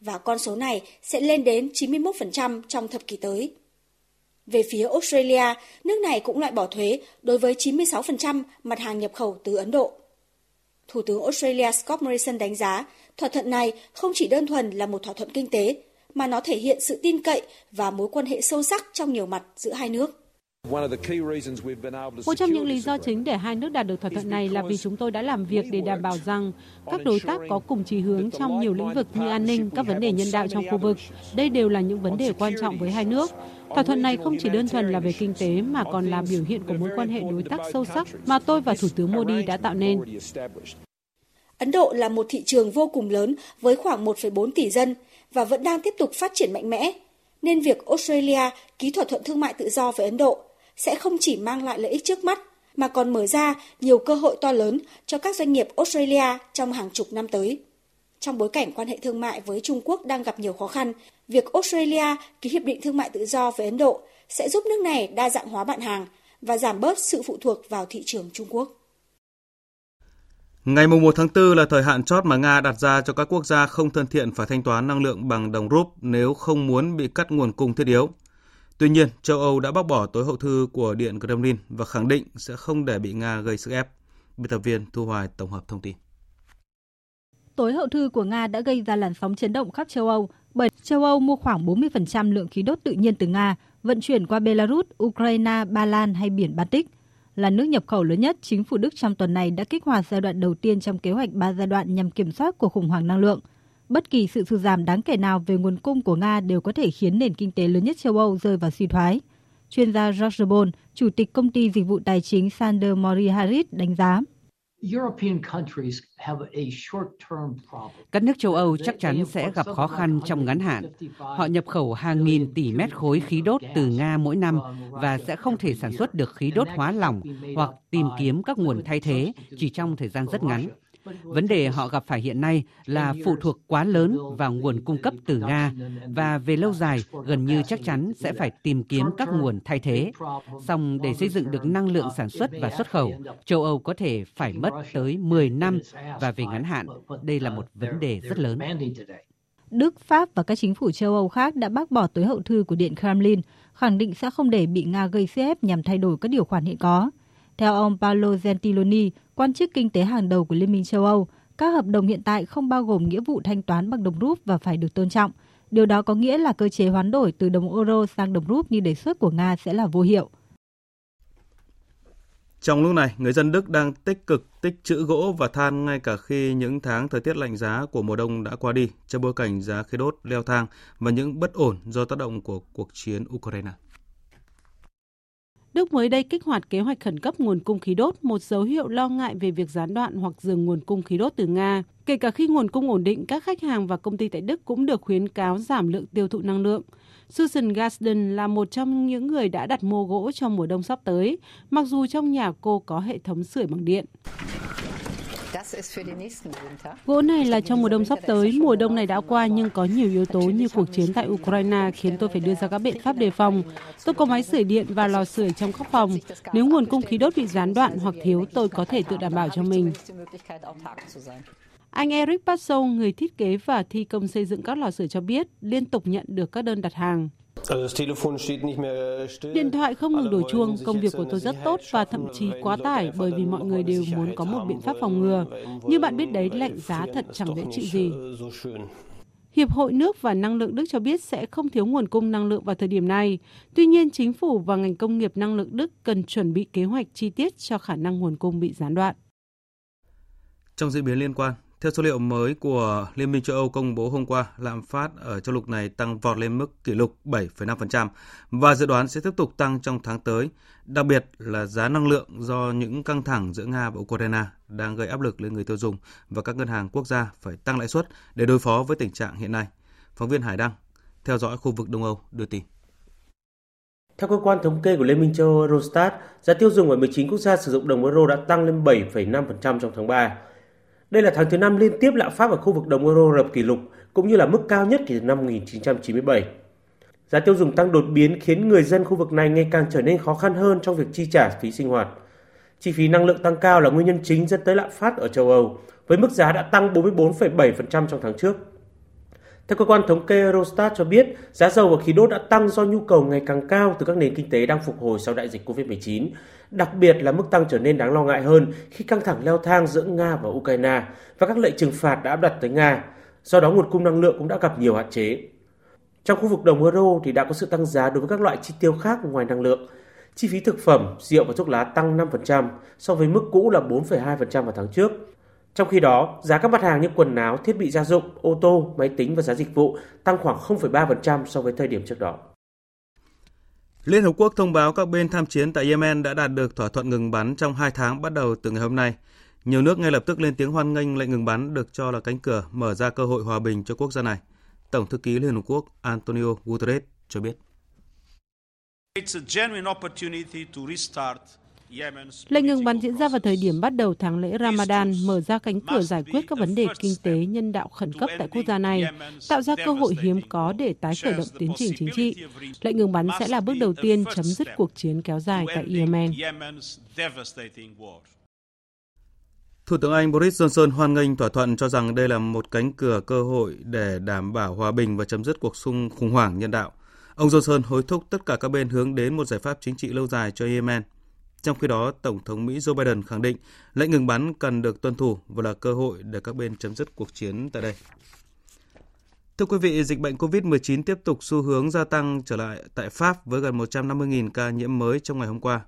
và con số này sẽ lên đến 91% trong thập kỷ tới. Về phía Australia, nước này cũng loại bỏ thuế đối với 96% mặt hàng nhập khẩu từ Ấn Độ. Thủ tướng Australia Scott Morrison đánh giá thỏa thuận này không chỉ đơn thuần là một thỏa thuận kinh tế, mà nó thể hiện sự tin cậy và mối quan hệ sâu sắc trong nhiều mặt giữa hai nước. Một trong những lý do chính để hai nước đạt được thỏa thuận này là vì chúng tôi đã làm việc để đảm bảo rằng các đối tác có cùng chí hướng trong nhiều lĩnh vực như an ninh, các vấn đề nhân đạo trong khu vực. Đây đều là những vấn đề quan trọng với hai nước. Thỏa thuận này không chỉ đơn thuần là về kinh tế mà còn là biểu hiện của mối quan hệ đối tác sâu sắc mà tôi và Thủ tướng Modi đã tạo nên. Ấn Độ là một thị trường vô cùng lớn với khoảng 1,4 tỷ dân và vẫn đang tiếp tục phát triển mạnh mẽ, nên việc Australia ký thỏa thuận thương mại tự do với Ấn Độ sẽ không chỉ mang lại lợi ích trước mắt mà còn mở ra nhiều cơ hội to lớn cho các doanh nghiệp Australia trong hàng chục năm tới. Trong bối cảnh quan hệ thương mại với Trung Quốc đang gặp nhiều khó khăn, việc Australia ký hiệp định thương mại tự do với Ấn Độ sẽ giúp nước này đa dạng hóa bạn hàng và giảm bớt sự phụ thuộc vào thị trường Trung Quốc. Ngày 1 tháng 4 là thời hạn chót mà Nga đặt ra cho các quốc gia không thân thiện phải thanh toán năng lượng bằng đồng rúp nếu không muốn bị cắt nguồn cung thiết yếu. Tuy nhiên, châu Âu đã bác bỏ tối hậu thư của Điện Kremlin và khẳng định sẽ không để bị Nga gây sức ép. Biên tập viên Thu Hoài tổng hợp thông tin. Tối hậu thư của Nga đã gây ra làn sóng chấn động khắp châu Âu bởi châu Âu mua khoảng 40% lượng khí đốt tự nhiên từ Nga, vận chuyển qua Belarus, Ukraine, Ba Lan hay biển Baltic. Là nước nhập khẩu lớn nhất, chính phủ Đức trong tuần này đã kích hoạt giai đoạn đầu tiên trong kế hoạch 3 giai đoạn nhằm kiểm soát cuộc khủng hoảng năng lượng – Bất kỳ sự sụt giảm đáng kể nào về nguồn cung của Nga đều có thể khiến nền kinh tế lớn nhất châu Âu rơi vào suy thoái. Chuyên gia George Bond, chủ tịch công ty dịch vụ tài chính Sander Mori Harris đánh giá. Các nước châu Âu chắc chắn sẽ gặp khó khăn trong ngắn hạn. Họ nhập khẩu hàng nghìn tỷ mét khối khí đốt từ Nga mỗi năm và sẽ không thể sản xuất được khí đốt hóa lỏng hoặc tìm kiếm các nguồn thay thế chỉ trong thời gian rất ngắn. Vấn đề họ gặp phải hiện nay là phụ thuộc quá lớn vào nguồn cung cấp từ Nga và về lâu dài gần như chắc chắn sẽ phải tìm kiếm các nguồn thay thế. Song để xây dựng được năng lượng sản xuất và xuất khẩu, châu Âu có thể phải mất tới 10 năm và về ngắn hạn, đây là một vấn đề rất lớn. Đức, Pháp và các chính phủ châu Âu khác đã bác bỏ tối hậu thư của Điện Kremlin, khẳng định sẽ không để bị Nga gây sức ép nhằm thay đổi các điều khoản hiện có. Theo ông Paolo Gentiloni, quan chức kinh tế hàng đầu của Liên minh châu Âu, các hợp đồng hiện tại không bao gồm nghĩa vụ thanh toán bằng đồng rúp và phải được tôn trọng. Điều đó có nghĩa là cơ chế hoán đổi từ đồng euro sang đồng rúp như đề xuất của Nga sẽ là vô hiệu. Trong lúc này, người dân Đức đang tích cực tích trữ gỗ và than ngay cả khi những tháng thời tiết lạnh giá của mùa đông đã qua đi, trong bối cảnh giá khí đốt leo thang và những bất ổn do tác động của cuộc chiến Ukraine. Đức mới đây kích hoạt kế hoạch khẩn cấp nguồn cung khí đốt, một dấu hiệu lo ngại về việc gián đoạn hoặc dừng nguồn cung khí đốt từ Nga. Kể cả khi nguồn cung ổn định, các khách hàng và công ty tại Đức cũng được khuyến cáo giảm lượng tiêu thụ năng lượng. Susan Gasden là một trong những người đã đặt mua gỗ trong mùa đông sắp tới, mặc dù trong nhà cô có hệ thống sưởi bằng điện. Gỗ này là trong mùa đông sắp tới. Mùa đông này đã qua nhưng có nhiều yếu tố như cuộc chiến tại Ukraine khiến tôi phải đưa ra các biện pháp đề phòng. Tôi có máy sưởi điện và lò sưởi trong các phòng. Nếu nguồn cung khí đốt bị gián đoạn hoặc thiếu, tôi có thể tự đảm bảo cho mình. Anh Eric Passo, người thiết kế và thi công xây dựng các lò sưởi cho biết, liên tục nhận được các đơn đặt hàng. Điện thoại không ngừng đổ chuông, công việc của tôi rất tốt và thậm chí quá tải bởi vì mọi người đều muốn có một biện pháp phòng ngừa. Như bạn biết đấy, lạnh giá thật chẳng dễ chịu gì. Hiệp hội nước và năng lượng Đức cho biết sẽ không thiếu nguồn cung năng lượng vào thời điểm này. Tuy nhiên, chính phủ và ngành công nghiệp năng lượng Đức cần chuẩn bị kế hoạch chi tiết cho khả năng nguồn cung bị gián đoạn. Trong diễn biến liên quan, theo số liệu mới của Liên minh châu Âu công bố hôm qua, lạm phát ở châu lục này tăng vọt lên mức kỷ lục 7,5% và dự đoán sẽ tiếp tục tăng trong tháng tới, đặc biệt là giá năng lượng do những căng thẳng giữa Nga và Ukraine đang gây áp lực lên người tiêu dùng và các ngân hàng quốc gia phải tăng lãi suất để đối phó với tình trạng hiện nay. Phóng viên Hải Đăng, theo dõi khu vực Đông Âu, đưa tin. Theo cơ quan thống kê của Liên minh châu Âu Eurostat, giá tiêu dùng ở 19 quốc gia sử dụng đồng euro đã tăng lên 7,5% trong tháng 3 đây là tháng thứ năm liên tiếp lạm phát ở khu vực đồng euro lập kỷ lục cũng như là mức cao nhất kể từ năm 1997. Giá tiêu dùng tăng đột biến khiến người dân khu vực này ngày càng trở nên khó khăn hơn trong việc chi trả phí sinh hoạt. Chi phí năng lượng tăng cao là nguyên nhân chính dẫn tới lạm phát ở châu Âu, với mức giá đã tăng 44,7% trong tháng trước. Theo cơ quan thống kê Eurostat cho biết, giá dầu và khí đốt đã tăng do nhu cầu ngày càng cao từ các nền kinh tế đang phục hồi sau đại dịch COVID-19. Đặc biệt là mức tăng trở nên đáng lo ngại hơn khi căng thẳng leo thang giữa Nga và Ukraine và các lệnh trừng phạt đã áp đặt tới Nga. Do đó nguồn cung năng lượng cũng đã gặp nhiều hạn chế. Trong khu vực đồng euro thì đã có sự tăng giá đối với các loại chi tiêu khác ngoài năng lượng. Chi phí thực phẩm, rượu và thuốc lá tăng 5% so với mức cũ là 4,2% vào tháng trước. Trong khi đó, giá các mặt hàng như quần áo, thiết bị gia dụng, ô tô, máy tính và giá dịch vụ tăng khoảng 0,3% so với thời điểm trước đó. Liên Hợp Quốc thông báo các bên tham chiến tại Yemen đã đạt được thỏa thuận ngừng bắn trong 2 tháng bắt đầu từ ngày hôm nay. Nhiều nước ngay lập tức lên tiếng hoan nghênh lệnh ngừng bắn được cho là cánh cửa mở ra cơ hội hòa bình cho quốc gia này. Tổng thư ký Liên Hợp Quốc Antonio Guterres cho biết. Lệnh ngừng bắn diễn ra vào thời điểm bắt đầu tháng lễ Ramadan, mở ra cánh cửa giải quyết các vấn đề kinh tế nhân đạo khẩn cấp tại quốc gia này, tạo ra cơ hội hiếm có để tái khởi động tiến trình chính trị. Lệnh ngừng bắn sẽ là bước đầu tiên chấm dứt cuộc chiến kéo dài tại Yemen. Thủ tướng Anh Boris Johnson hoan nghênh thỏa thuận cho rằng đây là một cánh cửa cơ hội để đảm bảo hòa bình và chấm dứt cuộc xung khủng hoảng nhân đạo. Ông Johnson hối thúc tất cả các bên hướng đến một giải pháp chính trị lâu dài cho Yemen. Trong khi đó, Tổng thống Mỹ Joe Biden khẳng định lệnh ngừng bắn cần được tuân thủ và là cơ hội để các bên chấm dứt cuộc chiến tại đây. Thưa quý vị, dịch bệnh COVID-19 tiếp tục xu hướng gia tăng trở lại tại Pháp với gần 150.000 ca nhiễm mới trong ngày hôm qua.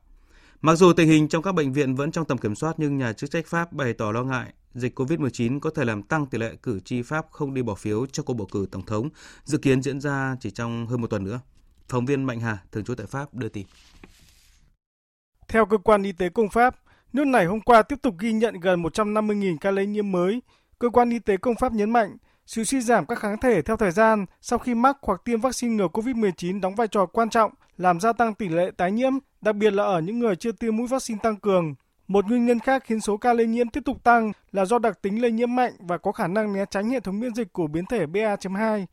Mặc dù tình hình trong các bệnh viện vẫn trong tầm kiểm soát nhưng nhà chức trách Pháp bày tỏ lo ngại dịch COVID-19 có thể làm tăng tỷ lệ cử tri Pháp không đi bỏ phiếu cho cuộc bầu cử tổng thống, dự kiến diễn ra chỉ trong hơn một tuần nữa. Phóng viên Mạnh Hà, thường trú tại Pháp, đưa tin. Theo cơ quan y tế công Pháp, nước này hôm qua tiếp tục ghi nhận gần 150.000 ca lây nhiễm mới. Cơ quan y tế công Pháp nhấn mạnh, sự suy giảm các kháng thể theo thời gian sau khi mắc hoặc tiêm vaccine ngừa COVID-19 đóng vai trò quan trọng làm gia tăng tỷ lệ tái nhiễm, đặc biệt là ở những người chưa tiêm mũi vaccine tăng cường. Một nguyên nhân khác khiến số ca lây nhiễm tiếp tục tăng là do đặc tính lây nhiễm mạnh và có khả năng né tránh hệ thống miễn dịch của biến thể BA.2.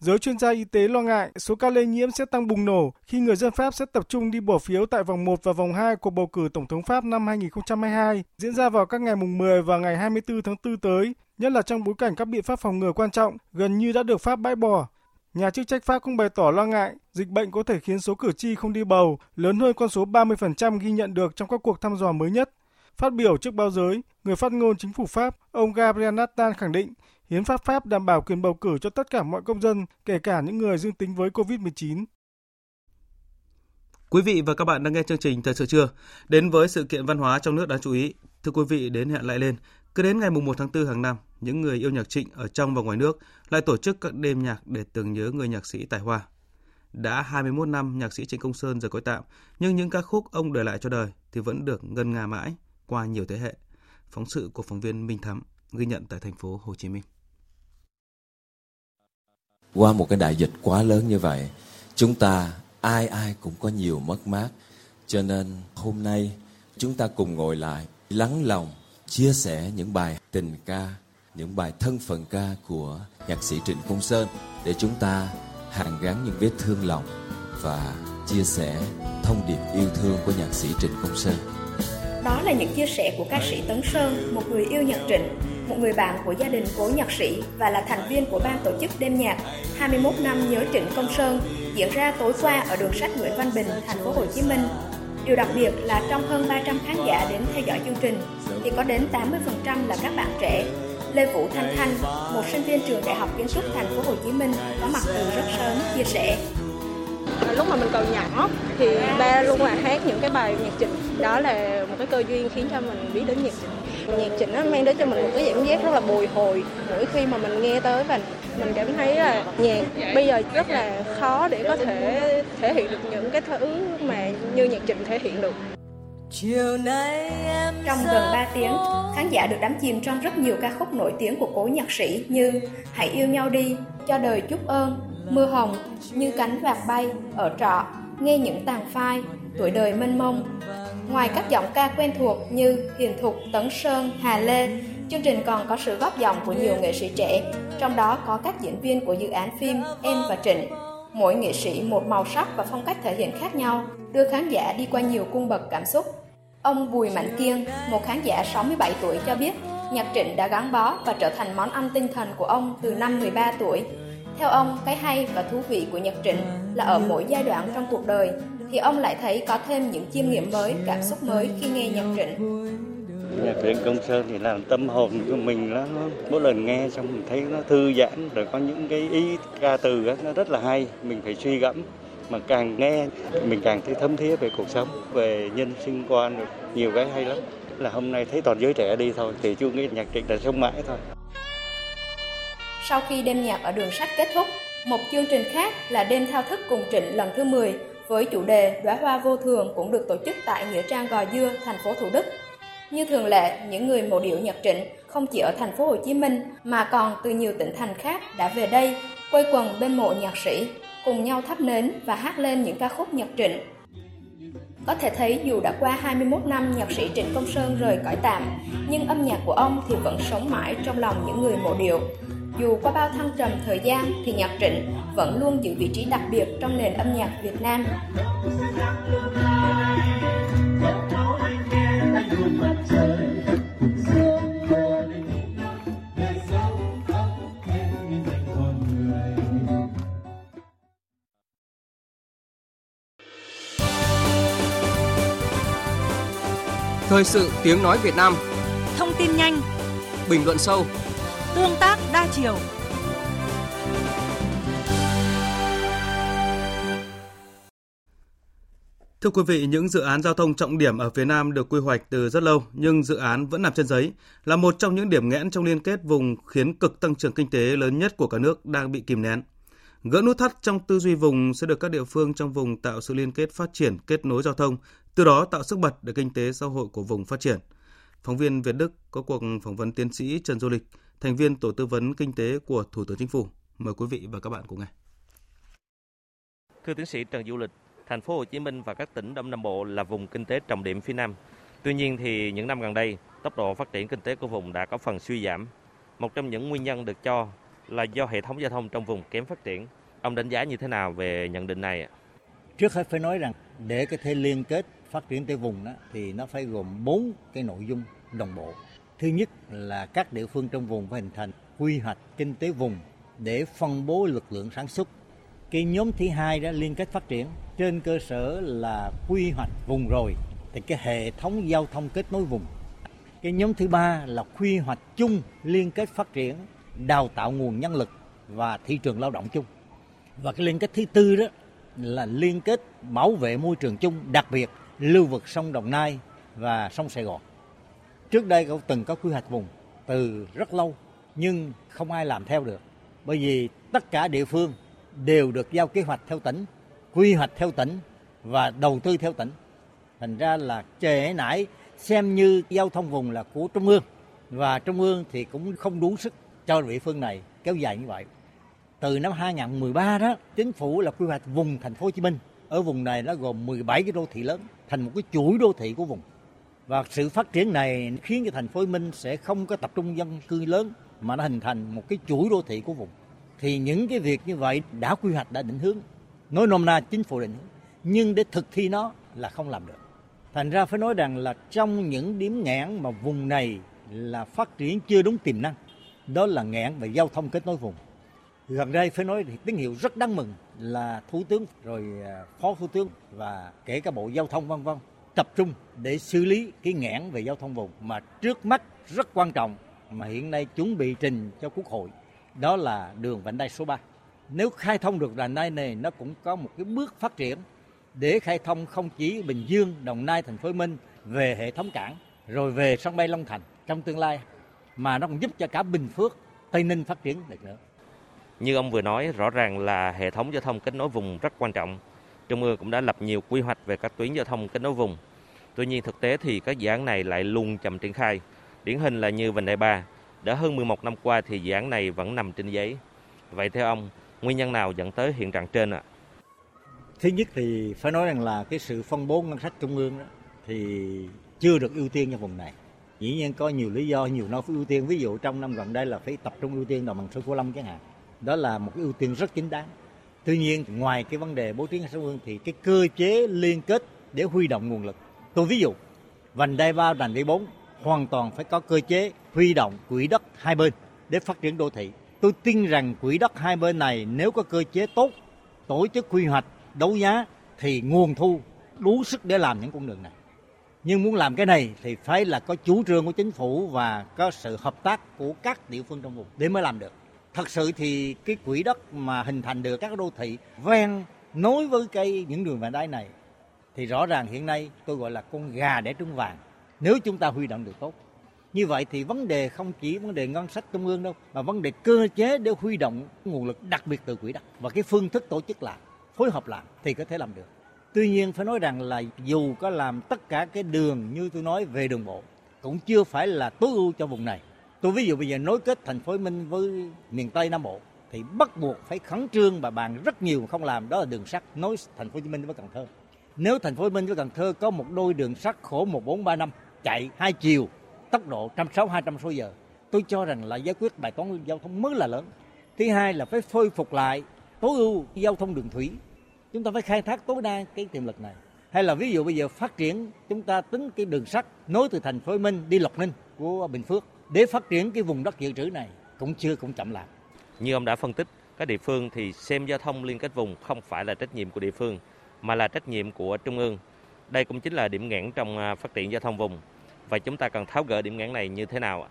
Giới chuyên gia y tế lo ngại số ca lây nhiễm sẽ tăng bùng nổ khi người dân Pháp sẽ tập trung đi bỏ phiếu tại vòng 1 và vòng 2 cuộc bầu cử Tổng thống Pháp năm 2022 diễn ra vào các ngày mùng 10 và ngày 24 tháng 4 tới, nhất là trong bối cảnh các biện pháp phòng ngừa quan trọng gần như đã được Pháp bãi bỏ. Nhà chức trách Pháp cũng bày tỏ lo ngại dịch bệnh có thể khiến số cử tri không đi bầu lớn hơn con số 30% ghi nhận được trong các cuộc thăm dò mới nhất. Phát biểu trước báo giới, người phát ngôn chính phủ Pháp, ông Gabriel Nathan khẳng định Hiến pháp Pháp đảm bảo quyền bầu cử cho tất cả mọi công dân, kể cả những người dương tính với COVID-19. Quý vị và các bạn đang nghe chương trình Thời sự trưa. Đến với sự kiện văn hóa trong nước đáng chú ý. Thưa quý vị, đến hẹn lại lên. Cứ đến ngày 1 tháng 4 hàng năm, những người yêu nhạc trịnh ở trong và ngoài nước lại tổ chức các đêm nhạc để tưởng nhớ người nhạc sĩ tài hoa. Đã 21 năm nhạc sĩ Trịnh Công Sơn rời cõi tạm, nhưng những ca khúc ông để lại cho đời thì vẫn được ngân nga mãi qua nhiều thế hệ. Phóng sự của phóng viên Minh Thắm ghi nhận tại thành phố Hồ Chí Minh. Qua một cái đại dịch quá lớn như vậy, chúng ta ai ai cũng có nhiều mất mát. Cho nên hôm nay chúng ta cùng ngồi lại, lắng lòng, chia sẻ những bài tình ca, những bài thân phận ca của nhạc sĩ Trịnh Công Sơn để chúng ta hàn gắn những vết thương lòng và chia sẻ thông điệp yêu thương của nhạc sĩ Trịnh Công Sơn. Đó là những chia sẻ của ca sĩ Tấn Sơn, một người yêu nhạc Trịnh một người bạn của gia đình cố nhạc sĩ và là thành viên của ban tổ chức đêm nhạc 21 năm nhớ Trịnh Công Sơn diễn ra tối qua ở đường sách Nguyễn Văn Bình, thành phố Hồ Chí Minh. Điều đặc biệt là trong hơn 300 khán giả đến theo dõi chương trình thì có đến 80% là các bạn trẻ. Lê Vũ Thanh Thanh, một sinh viên trường Đại học Kiến trúc thành phố Hồ Chí Minh có mặt từ rất sớm chia sẻ ờ, lúc mà mình còn nhỏ thì ba luôn là hát những cái bài nhạc trình đó là một cái cơ duyên khiến cho mình biết đến nhạc trình nhạc trịnh nó mang đến cho mình một cái cảm giác rất là bồi hồi. Mỗi khi mà mình nghe tới và mình cảm thấy là nhạc bây giờ rất là khó để có thể thể hiện được những cái thứ mà như nhạc trịnh thể hiện được. Chiều nay em Trong gần 3 tiếng, khán giả được đắm chìm trong rất nhiều ca khúc nổi tiếng của cố nhạc sĩ như Hãy yêu nhau đi, Cho đời chúc ơn, Mưa hồng, Như cánh vạt bay, Ở trọ, Nghe những tàn phai, Tuổi đời mênh mông, Ngoài các giọng ca quen thuộc như Hiền Thục, Tấn Sơn, Hà Lê, chương trình còn có sự góp giọng của nhiều nghệ sĩ trẻ, trong đó có các diễn viên của dự án phim Em và Trịnh. Mỗi nghệ sĩ một màu sắc và phong cách thể hiện khác nhau, đưa khán giả đi qua nhiều cung bậc cảm xúc. Ông Bùi Mạnh Kiên, một khán giả 67 tuổi cho biết, nhạc trịnh đã gắn bó và trở thành món ăn tinh thần của ông từ năm 13 tuổi. Theo ông, cái hay và thú vị của nhạc trịnh là ở mỗi giai đoạn trong cuộc đời thì ông lại thấy có thêm những chiêm nghiệm mới, cảm xúc mới khi nghe nhạc trịnh. Nhạc truyện Công Sơn thì làm tâm hồn của mình nó, nó mỗi lần nghe xong mình thấy nó thư giãn rồi có những cái ý ca từ đó, nó rất là hay. Mình phải suy gẫm mà càng nghe mình càng thấy thấm thía về cuộc sống về nhân sinh quan nhiều cái hay lắm. Là hôm nay thấy toàn giới trẻ đi thôi thì chú nghĩ nhạc truyện là sống mãi thôi. Sau khi đêm nhạc ở đường sách kết thúc một chương trình khác là đêm thao thức cùng trịnh lần thứ 10 với chủ đề đóa hoa vô thường cũng được tổ chức tại nghĩa trang Gò Dưa, thành phố Thủ Đức. Như thường lệ, những người mộ điệu nhạc trịnh không chỉ ở thành phố Hồ Chí Minh mà còn từ nhiều tỉnh thành khác đã về đây quây quần bên mộ nhạc sĩ, cùng nhau thắp nến và hát lên những ca khúc nhạc trịnh. Có thể thấy dù đã qua 21 năm nhạc sĩ Trịnh Công Sơn rời cõi tạm, nhưng âm nhạc của ông thì vẫn sống mãi trong lòng những người mộ điệu. Dù qua bao thăng trầm thời gian thì nhạc trịnh vẫn luôn giữ vị trí đặc biệt trong nền âm nhạc Việt Nam. Thời sự tiếng nói Việt Nam. Thông tin nhanh. Bình luận sâu Tương tác đa chiều Thưa quý vị, những dự án giao thông trọng điểm ở phía Nam được quy hoạch từ rất lâu nhưng dự án vẫn nằm trên giấy, là một trong những điểm nghẽn trong liên kết vùng khiến cực tăng trưởng kinh tế lớn nhất của cả nước đang bị kìm nén. Gỡ nút thắt trong tư duy vùng sẽ được các địa phương trong vùng tạo sự liên kết phát triển kết nối giao thông, từ đó tạo sức bật để kinh tế xã hội của vùng phát triển. Phóng viên Việt Đức có cuộc phỏng vấn tiến sĩ Trần Du Lịch, thành viên tổ tư vấn kinh tế của Thủ tướng Chính phủ. Mời quý vị và các bạn cùng nghe. Thưa tiến sĩ Trần Du Lịch, thành phố Hồ Chí Minh và các tỉnh Đông Nam Bộ là vùng kinh tế trọng điểm phía Nam. Tuy nhiên thì những năm gần đây, tốc độ phát triển kinh tế của vùng đã có phần suy giảm. Một trong những nguyên nhân được cho là do hệ thống giao thông trong vùng kém phát triển. Ông đánh giá như thế nào về nhận định này ạ? Trước hết phải nói rằng để có thể liên kết phát triển tới vùng đó thì nó phải gồm bốn cái nội dung đồng bộ. Thứ nhất là các địa phương trong vùng phải hình thành quy hoạch kinh tế vùng để phân bố lực lượng sản xuất. Cái nhóm thứ hai đó liên kết phát triển trên cơ sở là quy hoạch vùng rồi thì cái hệ thống giao thông kết nối vùng. Cái nhóm thứ ba là quy hoạch chung liên kết phát triển đào tạo nguồn nhân lực và thị trường lao động chung. Và cái liên kết thứ tư đó là liên kết bảo vệ môi trường chung, đặc biệt lưu vực sông Đồng Nai và sông Sài Gòn. Trước đây cũng từng có quy hoạch vùng từ rất lâu nhưng không ai làm theo được. Bởi vì tất cả địa phương đều được giao kế hoạch theo tỉnh, quy hoạch theo tỉnh và đầu tư theo tỉnh. Thành ra là trễ nải xem như giao thông vùng là của Trung ương và Trung ương thì cũng không đủ sức cho địa phương này kéo dài như vậy. Từ năm 2013 đó, chính phủ là quy hoạch vùng thành phố Hồ Chí Minh. Ở vùng này nó gồm 17 cái đô thị lớn thành một cái chuỗi đô thị của vùng. Và sự phát triển này khiến cho thành phố Hồ Chí Minh sẽ không có tập trung dân cư lớn mà nó hình thành một cái chuỗi đô thị của vùng. Thì những cái việc như vậy đã quy hoạch, đã định hướng. Nói nôm na chính phủ định hướng. Nhưng để thực thi nó là không làm được. Thành ra phải nói rằng là trong những điểm nghẽn mà vùng này là phát triển chưa đúng tiềm năng, đó là nghẽn về giao thông kết nối vùng. Gần đây phải nói thì tín hiệu rất đáng mừng là Thủ tướng, rồi à, Phó Thủ tướng và kể cả Bộ Giao thông, vân vân tập trung để xử lý cái nghẽn về giao thông vùng mà trước mắt rất quan trọng mà hiện nay chuẩn bị trình cho Quốc hội đó là đường vành đai số 3. Nếu khai thông được vành đai này nó cũng có một cái bước phát triển để khai thông không chỉ Bình Dương, Đồng Nai, Thành phố Hồ Chí Minh về hệ thống cảng rồi về sân bay Long Thành trong tương lai mà nó còn giúp cho cả Bình Phước, Tây Ninh phát triển được nữa. Như ông vừa nói, rõ ràng là hệ thống giao thông kết nối vùng rất quan trọng. Trung ương cũng đã lập nhiều quy hoạch về các tuyến giao thông kết nối vùng. Tuy nhiên thực tế thì các dự án này lại luôn chậm triển khai. Điển hình là như Vành đai 3, đã hơn 11 năm qua thì dự án này vẫn nằm trên giấy. Vậy theo ông, nguyên nhân nào dẫn tới hiện trạng trên ạ? Thứ nhất thì phải nói rằng là cái sự phân bố ngân sách trung ương đó, thì chưa được ưu tiên cho vùng này dĩ nhiên có nhiều lý do nhiều nơi phải ưu tiên ví dụ trong năm gần đây là phải tập trung ưu tiên đồng bằng sông cửu long chẳng hạn đó là một cái ưu tiên rất chính đáng Tuy nhiên ngoài cái vấn đề bố trí ngân sách trung ương thì cái cơ chế liên kết để huy động nguồn lực. Tôi ví dụ vành đai ba vành đai bốn hoàn toàn phải có cơ chế huy động quỹ đất hai bên để phát triển đô thị. Tôi tin rằng quỹ đất hai bên này nếu có cơ chế tốt, tổ chức quy hoạch, đấu giá thì nguồn thu đủ sức để làm những con đường này. Nhưng muốn làm cái này thì phải là có chủ trương của chính phủ và có sự hợp tác của các địa phương trong vùng để mới làm được. Thật sự thì cái quỹ đất mà hình thành được các đô thị ven nối với cây những đường vành đai này thì rõ ràng hiện nay tôi gọi là con gà để trứng vàng nếu chúng ta huy động được tốt. Như vậy thì vấn đề không chỉ vấn đề ngân sách trung ương đâu mà vấn đề cơ chế để huy động nguồn lực đặc biệt từ quỹ đất và cái phương thức tổ chức làm, phối hợp làm thì có thể làm được. Tuy nhiên phải nói rằng là dù có làm tất cả cái đường như tôi nói về đường bộ cũng chưa phải là tối ưu cho vùng này. Tôi ví dụ bây giờ nối kết thành phố Hồ Minh với miền Tây Nam Bộ thì bắt buộc phải khẩn trương và bàn rất nhiều không làm đó là đường sắt nối thành phố Hồ Chí Minh với Cần Thơ. Nếu thành phố Hồ Chí Minh với Cần Thơ có một đôi đường sắt khổ 1435 chạy hai chiều tốc độ 160 200 số giờ, tôi cho rằng là giải quyết bài toán giao thông mới là lớn. Thứ hai là phải khôi phục lại tối ưu giao thông đường thủy chúng ta phải khai thác tối đa cái tiềm lực này hay là ví dụ bây giờ phát triển chúng ta tính cái đường sắt nối từ thành phố Hồ Minh đi Lộc Ninh của Bình Phước để phát triển cái vùng đất dự trữ này cũng chưa cũng chậm lại. Như ông đã phân tích, các địa phương thì xem giao thông liên kết vùng không phải là trách nhiệm của địa phương mà là trách nhiệm của trung ương. Đây cũng chính là điểm nghẽn trong à, phát triển giao thông vùng và chúng ta cần tháo gỡ điểm nghẽn này như thế nào ạ?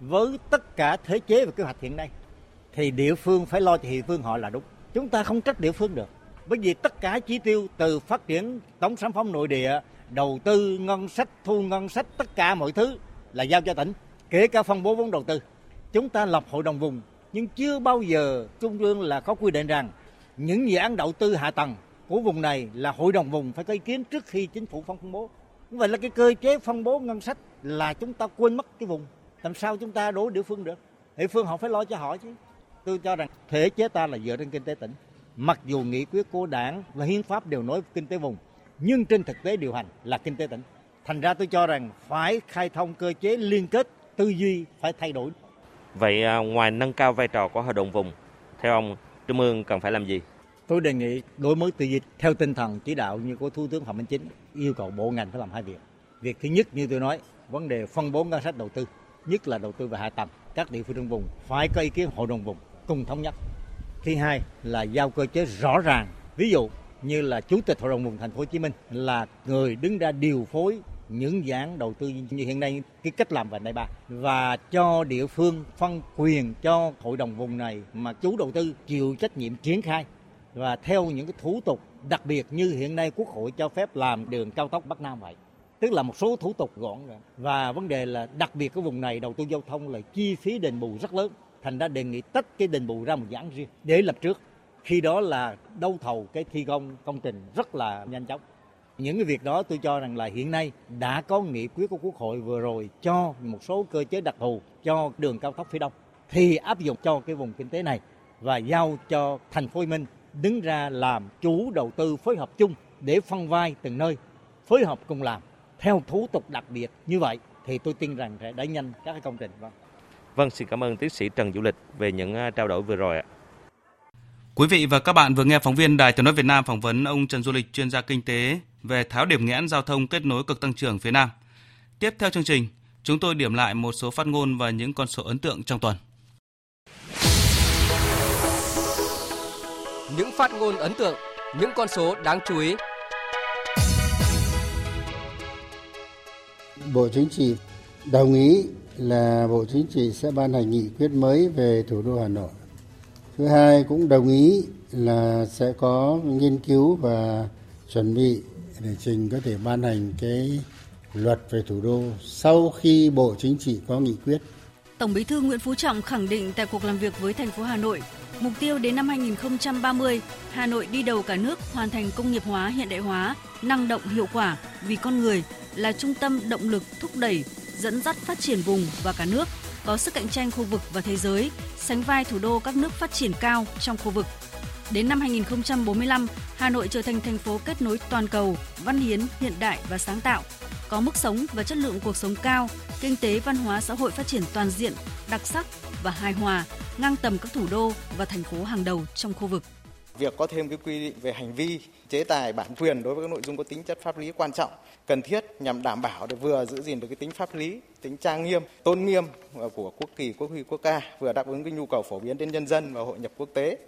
Với tất cả thế chế và kế hoạch hiện nay thì địa phương phải lo cho địa phương họ là đúng. Chúng ta không trách địa phương được bởi vì tất cả chỉ tiêu từ phát triển tổng sản phẩm nội địa, đầu tư, ngân sách, thu ngân sách, tất cả mọi thứ là giao cho tỉnh, kể cả phân bố vốn đầu tư. Chúng ta lập hội đồng vùng, nhưng chưa bao giờ Trung ương là có quy định rằng những dự án đầu tư hạ tầng của vùng này là hội đồng vùng phải có ý kiến trước khi chính phủ phân bố. Vậy là cái cơ chế phân bố ngân sách là chúng ta quên mất cái vùng. Làm sao chúng ta đối địa phương được? Địa phương họ phải lo cho họ chứ. Tôi cho rằng thể chế ta là dựa trên kinh tế tỉnh. Mặc dù nghị quyết của đảng và hiến pháp đều nói kinh tế vùng, nhưng trên thực tế điều hành là kinh tế tỉnh. Thành ra tôi cho rằng phải khai thông cơ chế liên kết, tư duy phải thay đổi. Vậy à, ngoài nâng cao vai trò của hội đồng vùng, theo ông, Trung ương cần phải làm gì? Tôi đề nghị đổi mới tư duy theo tinh thần chỉ đạo như của Thủ tướng Phạm Minh Chính yêu cầu bộ ngành phải làm hai việc. Việc thứ nhất như tôi nói, vấn đề phân bố ngân sách đầu tư, nhất là đầu tư về hạ tầng. Các địa phương trong vùng phải có ý kiến hội đồng vùng cùng thống nhất Thứ hai là giao cơ chế rõ ràng. Ví dụ như là chủ tịch hội đồng vùng thành phố Hồ Chí Minh là người đứng ra điều phối những dự án đầu tư như hiện nay, cái cách làm vành đai ba và cho địa phương phân quyền cho hội đồng vùng này mà chủ đầu tư chịu trách nhiệm triển khai. Và theo những cái thủ tục, đặc biệt như hiện nay quốc hội cho phép làm đường cao tốc bắc nam vậy. Tức là một số thủ tục gọn rồi và vấn đề là đặc biệt cái vùng này đầu tư giao thông là chi phí đền bù rất lớn. Thành ra đề nghị tách cái đền bù ra một dạng riêng để lập trước. Khi đó là đấu thầu cái thi công công trình rất là nhanh chóng những cái việc đó tôi cho rằng là hiện nay đã có nghị quyết của quốc hội vừa rồi cho một số cơ chế đặc thù cho đường cao tốc phía đông thì áp dụng cho cái vùng kinh tế này và giao cho thành phố Hồ Chí Minh đứng ra làm chủ đầu tư phối hợp chung để phân vai từng nơi phối hợp cùng làm theo thủ tục đặc biệt như vậy thì tôi tin rằng sẽ đẩy nhanh các cái công trình vâng. Vâng, xin cảm ơn tiến sĩ Trần Vũ Lịch về những à, trao đổi vừa rồi ạ. Quý vị và các bạn vừa nghe phóng viên Đài Tiếng nói Việt Nam phỏng vấn ông Trần Du Lịch chuyên gia kinh tế về tháo điểm nghẽn giao thông kết nối cực tăng trưởng phía Nam. Tiếp theo chương trình, chúng tôi điểm lại một số phát ngôn và những con số ấn tượng trong tuần. Những phát ngôn ấn tượng, những con số đáng chú ý. Bộ Chính trị đồng ý là Bộ Chính trị sẽ ban hành nghị quyết mới về thủ đô Hà Nội. Thứ hai cũng đồng ý là sẽ có nghiên cứu và chuẩn bị để trình có thể ban hành cái luật về thủ đô sau khi Bộ Chính trị có nghị quyết. Tổng Bí thư Nguyễn Phú Trọng khẳng định tại cuộc làm việc với thành phố Hà Nội, mục tiêu đến năm 2030, Hà Nội đi đầu cả nước hoàn thành công nghiệp hóa, hiện đại hóa, năng động hiệu quả vì con người là trung tâm động lực thúc đẩy dẫn dắt phát triển vùng và cả nước, có sức cạnh tranh khu vực và thế giới, sánh vai thủ đô các nước phát triển cao trong khu vực. Đến năm 2045, Hà Nội trở thành thành phố kết nối toàn cầu, văn hiến, hiện đại và sáng tạo, có mức sống và chất lượng cuộc sống cao, kinh tế văn hóa xã hội phát triển toàn diện, đặc sắc và hài hòa, ngang tầm các thủ đô và thành phố hàng đầu trong khu vực. Việc có thêm cái quy định về hành vi, chế tài bản quyền đối với các nội dung có tính chất pháp lý quan trọng, cần thiết nhằm đảm bảo được vừa giữ gìn được cái tính pháp lý, tính trang nghiêm, tôn nghiêm ờ, của quốc kỳ, quốc huy, quốc ca, vừa đáp ứng cái nhu cầu phổ biến đến nhân dân và hội nhập quốc tế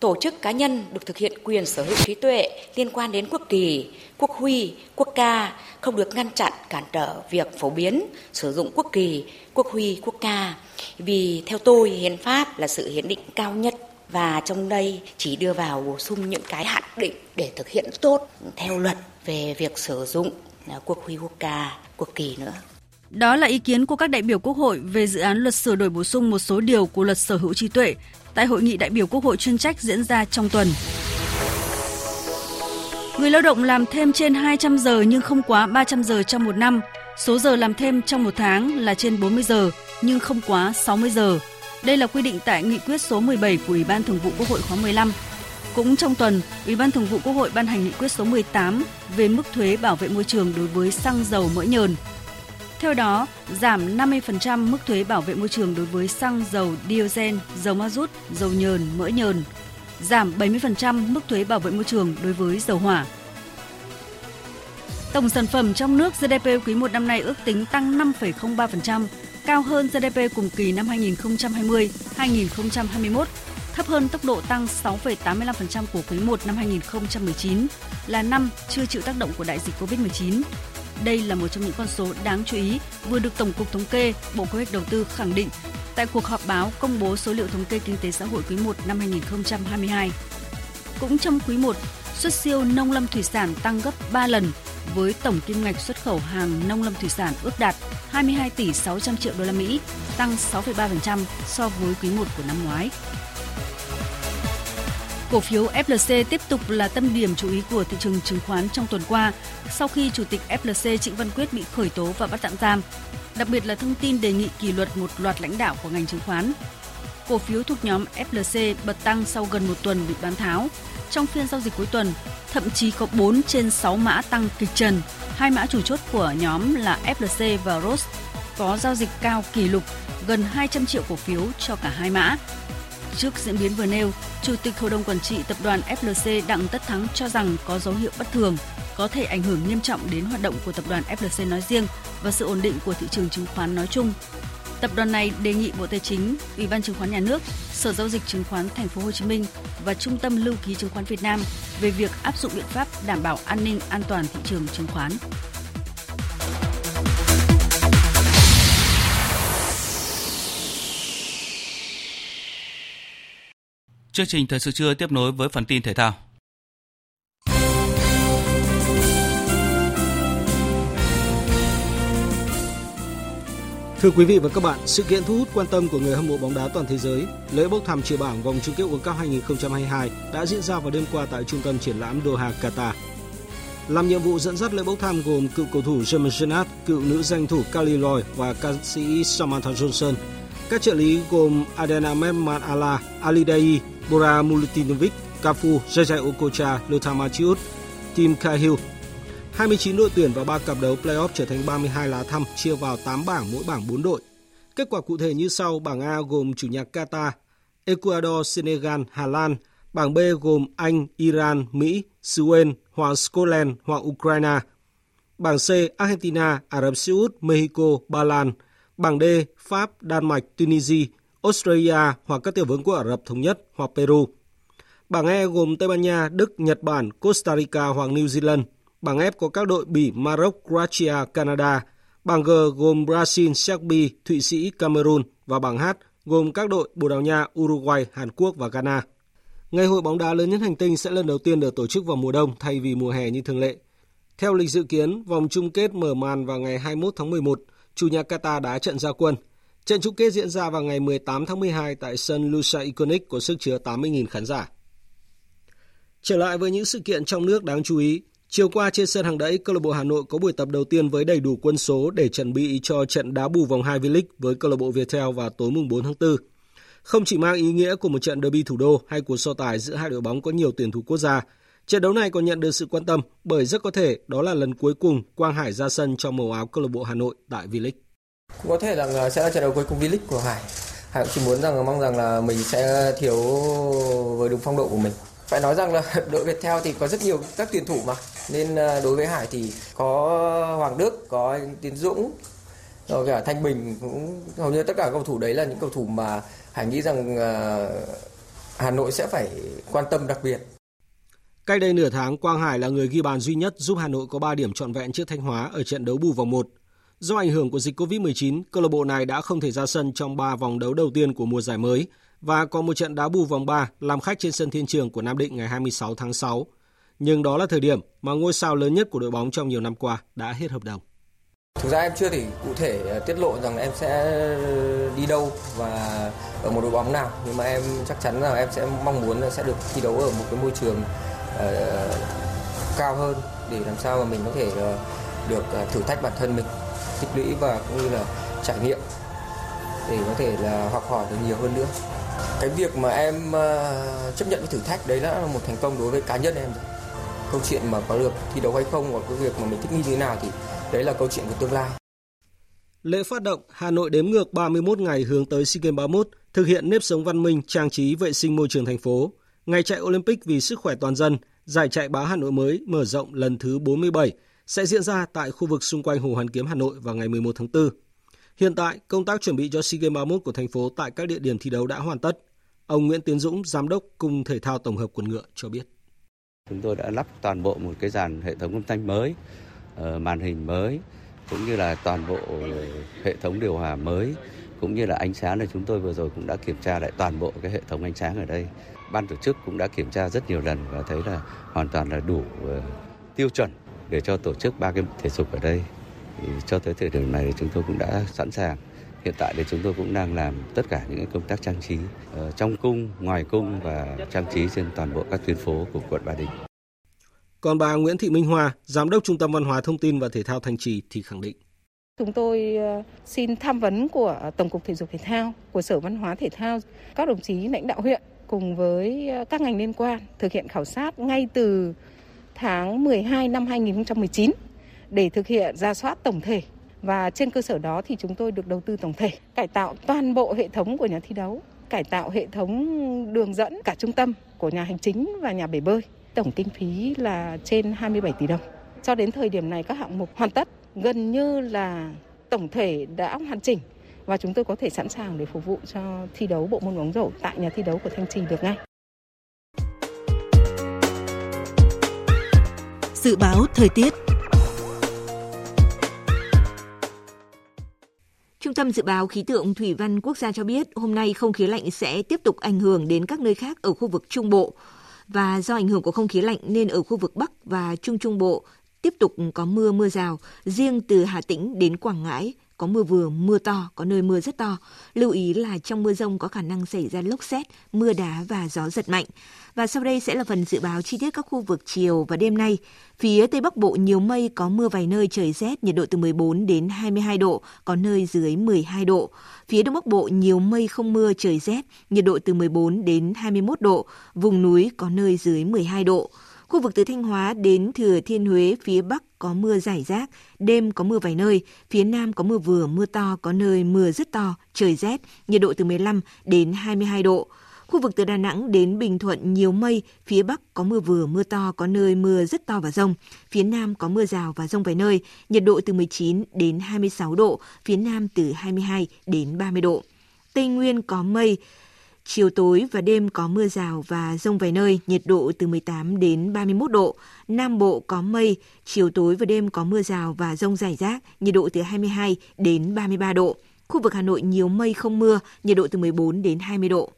tổ chức cá nhân được thực hiện quyền sở hữu trí tuệ liên quan đến quốc kỳ, quốc huy, quốc ca không được ngăn chặn cản trở việc phổ biến sử dụng quốc kỳ, quốc huy, quốc ca. Vì theo tôi hiến pháp là sự hiến định cao nhất và trong đây chỉ đưa vào bổ sung những cái hạn định để thực hiện tốt theo luật về việc sử dụng à, quốc huy, quốc ca, quốc kỳ nữa. Đó là ý kiến của các đại biểu Quốc hội về dự án luật sửa đổi bổ sung một số điều của luật sở hữu trí tuệ tại hội nghị đại biểu Quốc hội chuyên trách diễn ra trong tuần. Người lao động làm thêm trên 200 giờ nhưng không quá 300 giờ trong một năm. Số giờ làm thêm trong một tháng là trên 40 giờ nhưng không quá 60 giờ. Đây là quy định tại nghị quyết số 17 của Ủy ban Thường vụ Quốc hội khóa 15. Cũng trong tuần, Ủy ban Thường vụ Quốc hội ban hành nghị quyết số 18 về mức thuế bảo vệ môi trường đối với xăng dầu mỡ nhờn theo đó, giảm 50% mức thuế bảo vệ môi trường đối với xăng, dầu, diesel, dầu ma rút, dầu nhờn, mỡ nhờn, giảm 70% mức thuế bảo vệ môi trường đối với dầu hỏa. Tổng sản phẩm trong nước GDP quý 1 năm nay ước tính tăng 5,03%, cao hơn GDP cùng kỳ năm 2020-2021, thấp hơn tốc độ tăng 6,85% của quý 1 năm 2019 là năm chưa chịu tác động của đại dịch Covid-19. Đây là một trong những con số đáng chú ý vừa được Tổng cục Thống kê, Bộ Kế hoạch Đầu tư khẳng định tại cuộc họp báo công bố số liệu thống kê kinh tế xã hội quý 1 năm 2022. Cũng trong quý 1, xuất siêu nông lâm thủy sản tăng gấp 3 lần với tổng kim ngạch xuất khẩu hàng nông lâm thủy sản ước đạt 22 tỷ 600 triệu đô la Mỹ, tăng 6,3% so với quý 1 của năm ngoái. Cổ phiếu FLC tiếp tục là tâm điểm chú ý của thị trường chứng khoán trong tuần qua sau khi Chủ tịch FLC Trịnh Văn Quyết bị khởi tố và bắt tạm giam. Đặc biệt là thông tin đề nghị kỷ luật một loạt lãnh đạo của ngành chứng khoán. Cổ phiếu thuộc nhóm FLC bật tăng sau gần một tuần bị bán tháo. Trong phiên giao dịch cuối tuần, thậm chí có 4 trên 6 mã tăng kịch trần. Hai mã chủ chốt của nhóm là FLC và Rose có giao dịch cao kỷ lục gần 200 triệu cổ phiếu cho cả hai mã. Trước diễn biến vừa nêu, Chủ tịch Hội đồng Quản trị Tập đoàn FLC Đặng Tất Thắng cho rằng có dấu hiệu bất thường, có thể ảnh hưởng nghiêm trọng đến hoạt động của tập đoàn FLC nói riêng và sự ổn định của thị trường chứng khoán nói chung. Tập đoàn này đề nghị Bộ Tài chính, Ủy ban Chứng khoán Nhà nước, Sở giao dịch chứng khoán Thành phố Hồ Chí Minh và Trung tâm Lưu ký chứng khoán Việt Nam về việc áp dụng biện pháp đảm bảo an ninh an toàn thị trường chứng khoán. Chương trình thời sự trưa tiếp nối với phần tin thể thao. Thưa quý vị và các bạn, sự kiện thu hút quan tâm của người hâm mộ bóng đá toàn thế giới, lễ bốc thăm chia bảng vòng chung kết World Cup 2022 đã diễn ra vào đêm qua tại trung tâm triển lãm Doha, Qatar. Làm nhiệm vụ dẫn dắt lễ bốc thăm gồm cựu cầu thủ James Jennard, cựu nữ danh thủ Kali Lloyd và ca sĩ Samantha Johnson. Các trợ lý gồm Adena Ahmed Allah, Ali Dai, Bora Mulutinovic, Cafu, Jajai Okocha, Lothar Matthäus, Tim Cahill. 29 đội tuyển và 3 cặp đấu playoff trở thành 32 lá thăm chia vào 8 bảng mỗi bảng 4 đội. Kết quả cụ thể như sau, bảng A gồm chủ nhà Qatar, Ecuador, Senegal, Hà Lan, bảng B gồm Anh, Iran, Mỹ, Sweden, hoặc Scotland hoặc Ukraine. Bảng C Argentina, Ả Rập Xê Út, Mexico, Ba Lan. Bảng D Pháp, Đan Mạch, Tunisia, Australia hoặc các tiểu vương quốc Ả Rập Thống Nhất hoặc Peru. Bảng E gồm Tây Ban Nha, Đức, Nhật Bản, Costa Rica hoặc New Zealand. Bảng F có các đội Bỉ, Maroc, Croatia, Canada. Bảng G gồm Brazil, Serbia, Thụy Sĩ, Cameroon và bảng H gồm các đội Bồ Đào Nha, Uruguay, Hàn Quốc và Ghana. Ngày hội bóng đá lớn nhất hành tinh sẽ lần đầu tiên được tổ chức vào mùa đông thay vì mùa hè như thường lệ. Theo lịch dự kiến, vòng chung kết mở màn vào ngày 21 tháng 11, chủ nhà Qatar đã trận gia quân – Trận chung kết diễn ra vào ngày 18 tháng 12 tại sân Lusa Iconic có sức chứa 80.000 khán giả. Trở lại với những sự kiện trong nước đáng chú ý, chiều qua trên sân hàng đẫy, câu lạc bộ Hà Nội có buổi tập đầu tiên với đầy đủ quân số để chuẩn bị cho trận đá bù vòng 2 V-League với câu lạc bộ Viettel vào tối mùng 4 tháng 4. Không chỉ mang ý nghĩa của một trận derby thủ đô hay cuộc so tài giữa hai đội bóng có nhiều tuyển thủ quốc gia, trận đấu này còn nhận được sự quan tâm bởi rất có thể đó là lần cuối cùng Quang Hải ra sân trong màu áo câu lạc bộ Hà Nội tại V-League. Cũng có thể rằng ờ, sẽ là trận đấu cuối cùng V-League của Hải. Hải cũng chỉ muốn rằng mong rằng là mình sẽ thiếu với đúng phong độ của mình Phải nói rằng là đội Viettel thì có rất nhiều các tuyển thủ mà. Nên à, đối với Hải thì có Hoàng Đức, có Tiến Dũng, rồi cả Thanh Bình cũng hầu như tất cả cầu thủ đấy là những cầu thủ mà Hải nghĩ rằng à, Hà Nội sẽ phải quan tâm đặc biệt. Cách đây nửa tháng, Quang Hải là người ghi bàn duy nhất giúp Hà Nội có 3 điểm trọn vẹn trước Thanh Hóa ở trận đấu bù vòng 1. Do ảnh hưởng của dịch Covid-19, câu lạc bộ này đã không thể ra sân trong 3 vòng đấu đầu tiên của mùa giải mới và có một trận đá bù vòng 3 làm khách trên sân Thiên Trường của Nam Định ngày 26 tháng 6. Nhưng đó là thời điểm mà ngôi sao lớn nhất của đội bóng trong nhiều năm qua đã hết hợp đồng. Thực ra em chưa thể cụ thể ờ, tiết lộ rằng em sẽ đi đâu và ở một đội bóng nào nhưng mà em chắc chắn là em sẽ mong muốn là sẽ được thi đấu ở một cái môi trường uh, cao hơn để làm sao mà mình có thể uh, được uh, thử thách bản thân mình tích lũy và cũng như là trải nghiệm để có thể là học hỏi được nhiều hơn nữa. Cái việc mà em uh, chấp nhận cái thử thách đấy là một thành công đối với cá nhân em rồi. Câu chuyện mà có được thi đấu hay không hoặc cái việc mà mình thích nghi như thế nào thì đấy là câu chuyện của tương lai. Lễ phát động Hà Nội đếm ngược 31 ngày hướng tới SEA Games 31 thực hiện nếp sống văn minh, trang trí vệ sinh môi trường thành phố. Ngày chạy Olympic vì sức khỏe toàn dân, giải chạy báo Hà Nội mới mở rộng lần thứ 47 sẽ diễn ra tại khu vực xung quanh Hồ Hoàn Kiếm Hà Nội vào ngày 11 tháng 4. Hiện tại, công tác chuẩn bị cho SEA Games 31 của thành phố tại các địa điểm thi đấu đã hoàn tất. Ông Nguyễn Tiến Dũng, Giám đốc Cung Thể thao Tổng hợp Quần ngựa cho biết. Chúng tôi đã lắp toàn bộ một cái dàn hệ thống âm thanh mới, ờ, màn hình mới, cũng như là toàn bộ ờ, hệ thống điều hòa mới, cũng như là ánh sáng này chúng tôi vừa rồi cũng đã kiểm tra lại toàn bộ cái hệ thống ánh sáng ở đây. Ban tổ chức cũng đã kiểm tra rất nhiều lần và thấy là hoàn toàn là đủ ờ, tiêu chuẩn để cho tổ chức ba cái thể dục ở đây. Thì cho tới thời điểm này chúng tôi cũng đã sẵn sàng. Hiện tại thì chúng tôi cũng đang làm tất cả những công tác trang trí uh, trong cung, ngoài cung và trang trí trên toàn bộ các tuyến phố của quận Ba Đình. Còn bà Nguyễn Thị Minh Hoa, Giám đốc Trung tâm Văn hóa Thông tin và Thể thao Thanh Trì thì khẳng định. Chúng tôi ờ, xin tham vấn của Tổng cục Thể dục Thể thao, của Sở Văn hóa Thể thao, các đồng chí lãnh đạo huyện cùng với ờ, các ngành liên quan thực hiện khảo sát ngay từ tháng 12 năm 2019 để thực hiện ra soát tổng thể và trên cơ sở đó thì chúng tôi được đầu tư tổng thể, cải tạo toàn bộ hệ thống của nhà thi đấu, cải tạo hệ thống đường dẫn cả trung tâm của nhà hành chính và nhà bể bơi. Tổng kinh phí là trên 27 tỷ đồng. Cho đến thời điểm này các hạng mục hoàn tất, gần như là tổng thể đã hoàn chỉnh và chúng tôi có thể sẵn sàng để phục vụ cho thi đấu bộ môn bóng rổ tại nhà thi đấu của Thanh Trì được ngay. Dự báo thời tiết Trung tâm Dự báo Khí tượng Thủy văn Quốc gia cho biết hôm nay không khí lạnh sẽ tiếp tục ảnh hưởng đến các nơi khác ở khu vực Trung Bộ. Và do ảnh hưởng của không khí lạnh nên ở khu vực Bắc và Trung Trung Bộ tiếp tục có mưa mưa rào, riêng từ Hà Tĩnh đến Quảng Ngãi có mưa vừa, mưa to, có nơi mưa rất to. Lưu ý là trong mưa rông có khả năng xảy ra lốc xét, mưa đá và gió giật mạnh. Và sau đây sẽ là phần dự báo chi tiết các khu vực chiều và đêm nay. Phía Tây Bắc Bộ nhiều mây, có mưa vài nơi trời rét, nhiệt độ từ 14 đến 22 độ, có nơi dưới 12 độ. Phía Đông Bắc Bộ nhiều mây không mưa trời rét, nhiệt độ từ 14 đến 21 độ, vùng núi có nơi dưới 12 độ. Khu vực từ Thanh Hóa đến Thừa Thiên Huế phía Bắc có mưa rải rác, đêm có mưa vài nơi, phía Nam có mưa vừa, mưa to, có nơi mưa rất to, trời rét, nhiệt độ từ 15 đến 22 độ. Khu vực từ Đà Nẵng đến Bình Thuận nhiều mây, phía Bắc có mưa vừa, mưa to, có nơi mưa rất to và rông. Phía Nam có mưa rào và rông vài nơi, nhiệt độ từ 19 đến 26 độ, phía Nam từ 22 đến 30 độ. Tây Nguyên có mây, Chiều tối và đêm có mưa rào và rông vài nơi, nhiệt độ từ 18 đến 31 độ. Nam Bộ có mây, chiều tối và đêm có mưa rào và rông rải rác, nhiệt độ từ 22 đến 33 độ. Khu vực Hà Nội nhiều mây không mưa, nhiệt độ từ 14 đến 20 độ.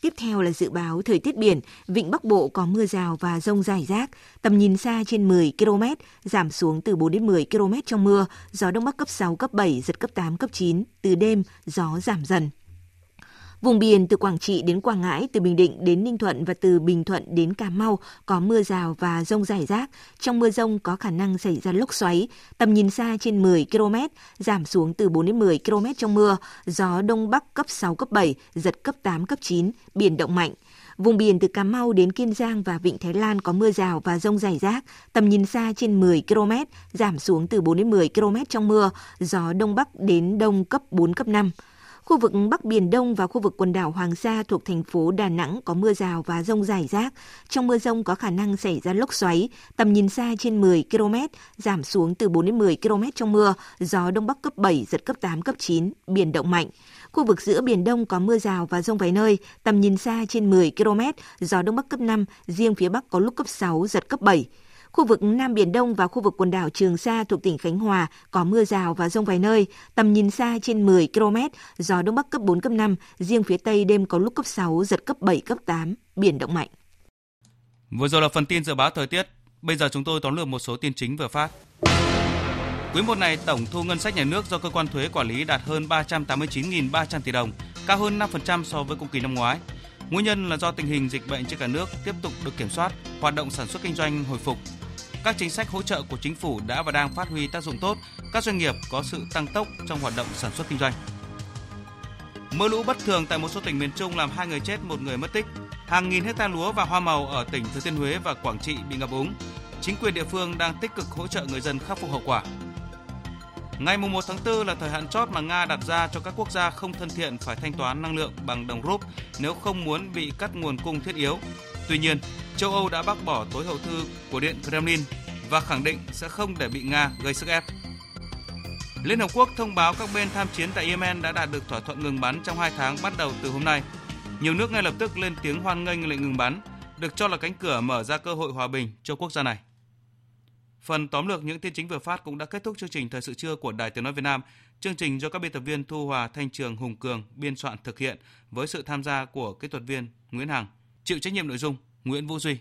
Tiếp theo là dự báo thời tiết biển, vịnh Bắc Bộ có mưa rào và rông rải rác, tầm nhìn xa trên 10 km, giảm xuống từ 4 đến 10 km trong mưa, gió Đông Bắc cấp 6, cấp 7, giật cấp 8, cấp 9, từ đêm gió giảm dần. Vùng biển từ Quảng Trị đến Quảng Ngãi, từ Bình Định đến Ninh Thuận và từ Bình Thuận đến Cà Mau có mưa rào và rông rải rác. Trong mưa rông có khả năng xảy ra lốc xoáy, tầm nhìn xa trên 10 km, giảm xuống từ 4 đến 10 km trong mưa, gió Đông Bắc cấp 6, cấp 7, giật cấp 8, cấp 9, biển động mạnh. Vùng biển từ Cà Mau đến Kiên Giang và Vịnh Thái Lan có mưa rào và rông rải rác, tầm nhìn xa trên 10 km, giảm xuống từ 4 đến 10 km trong mưa, gió Đông Bắc đến Đông cấp 4, cấp 5. Khu vực Bắc Biển Đông và khu vực quần đảo Hoàng Sa thuộc thành phố Đà Nẵng có mưa rào và rông rải rác. Trong mưa rông có khả năng xảy ra lốc xoáy, tầm nhìn xa trên 10 km, giảm xuống từ 4 đến 10 km trong mưa, gió Đông Bắc cấp 7, giật cấp 8, cấp 9, biển động mạnh. Khu vực giữa Biển Đông có mưa rào và rông vài nơi, tầm nhìn xa trên 10 km, gió Đông Bắc cấp 5, riêng phía Bắc có lúc cấp 6, giật cấp 7. Khu vực Nam Biển Đông và khu vực quần đảo Trường Sa thuộc tỉnh Khánh Hòa có mưa rào và rông vài nơi, tầm nhìn xa trên 10 km, gió Đông Bắc cấp 4, cấp 5, riêng phía Tây đêm có lúc cấp 6, giật cấp 7, cấp 8, biển động mạnh. Vừa rồi là phần tin dự báo thời tiết, bây giờ chúng tôi tóm lược một số tin chính vừa phát. Quý một này, tổng thu ngân sách nhà nước do cơ quan thuế quản lý đạt hơn 389.300 tỷ đồng, cao hơn 5% so với cùng kỳ năm ngoái. Nguyên nhân là do tình hình dịch bệnh trên cả nước tiếp tục được kiểm soát, hoạt động sản xuất kinh doanh hồi phục. Các chính sách hỗ trợ của chính phủ đã và đang phát huy tác dụng tốt, các doanh nghiệp có sự tăng tốc trong hoạt động sản xuất kinh doanh. Mưa lũ bất thường tại một số tỉnh miền Trung làm hai người chết, một người mất tích. Hàng nghìn hecta lúa và hoa màu ở tỉnh Thừa Thiên Huế và Quảng Trị bị ngập úng. Chính quyền địa phương đang tích cực hỗ trợ người dân khắc phục hậu quả. Ngày 1 tháng 4 là thời hạn chót mà Nga đặt ra cho các quốc gia không thân thiện phải thanh toán năng lượng bằng đồng rúp nếu không muốn bị cắt nguồn cung thiết yếu. Tuy nhiên, châu Âu đã bác bỏ tối hậu thư của Điện Kremlin và khẳng định sẽ không để bị Nga gây sức ép. Liên Hợp Quốc thông báo các bên tham chiến tại Yemen đã đạt được thỏa thuận ngừng bắn trong 2 tháng bắt đầu từ hôm nay. Nhiều nước ngay lập tức lên tiếng hoan nghênh lệnh ngừng bắn, được cho là cánh cửa mở ra cơ hội hòa bình cho quốc gia này. Phần tóm lược những tin chính vừa phát cũng đã kết thúc chương trình Thời sự trưa của Đài Tiếng Nói Việt Nam. Chương trình do các biên tập viên Thu Hòa, Thanh Trường, Hùng Cường biên soạn thực hiện với sự tham gia của kỹ thuật viên Nguyễn Hằng. Chịu trách nhiệm nội dung Nguyễn Vũ Duy.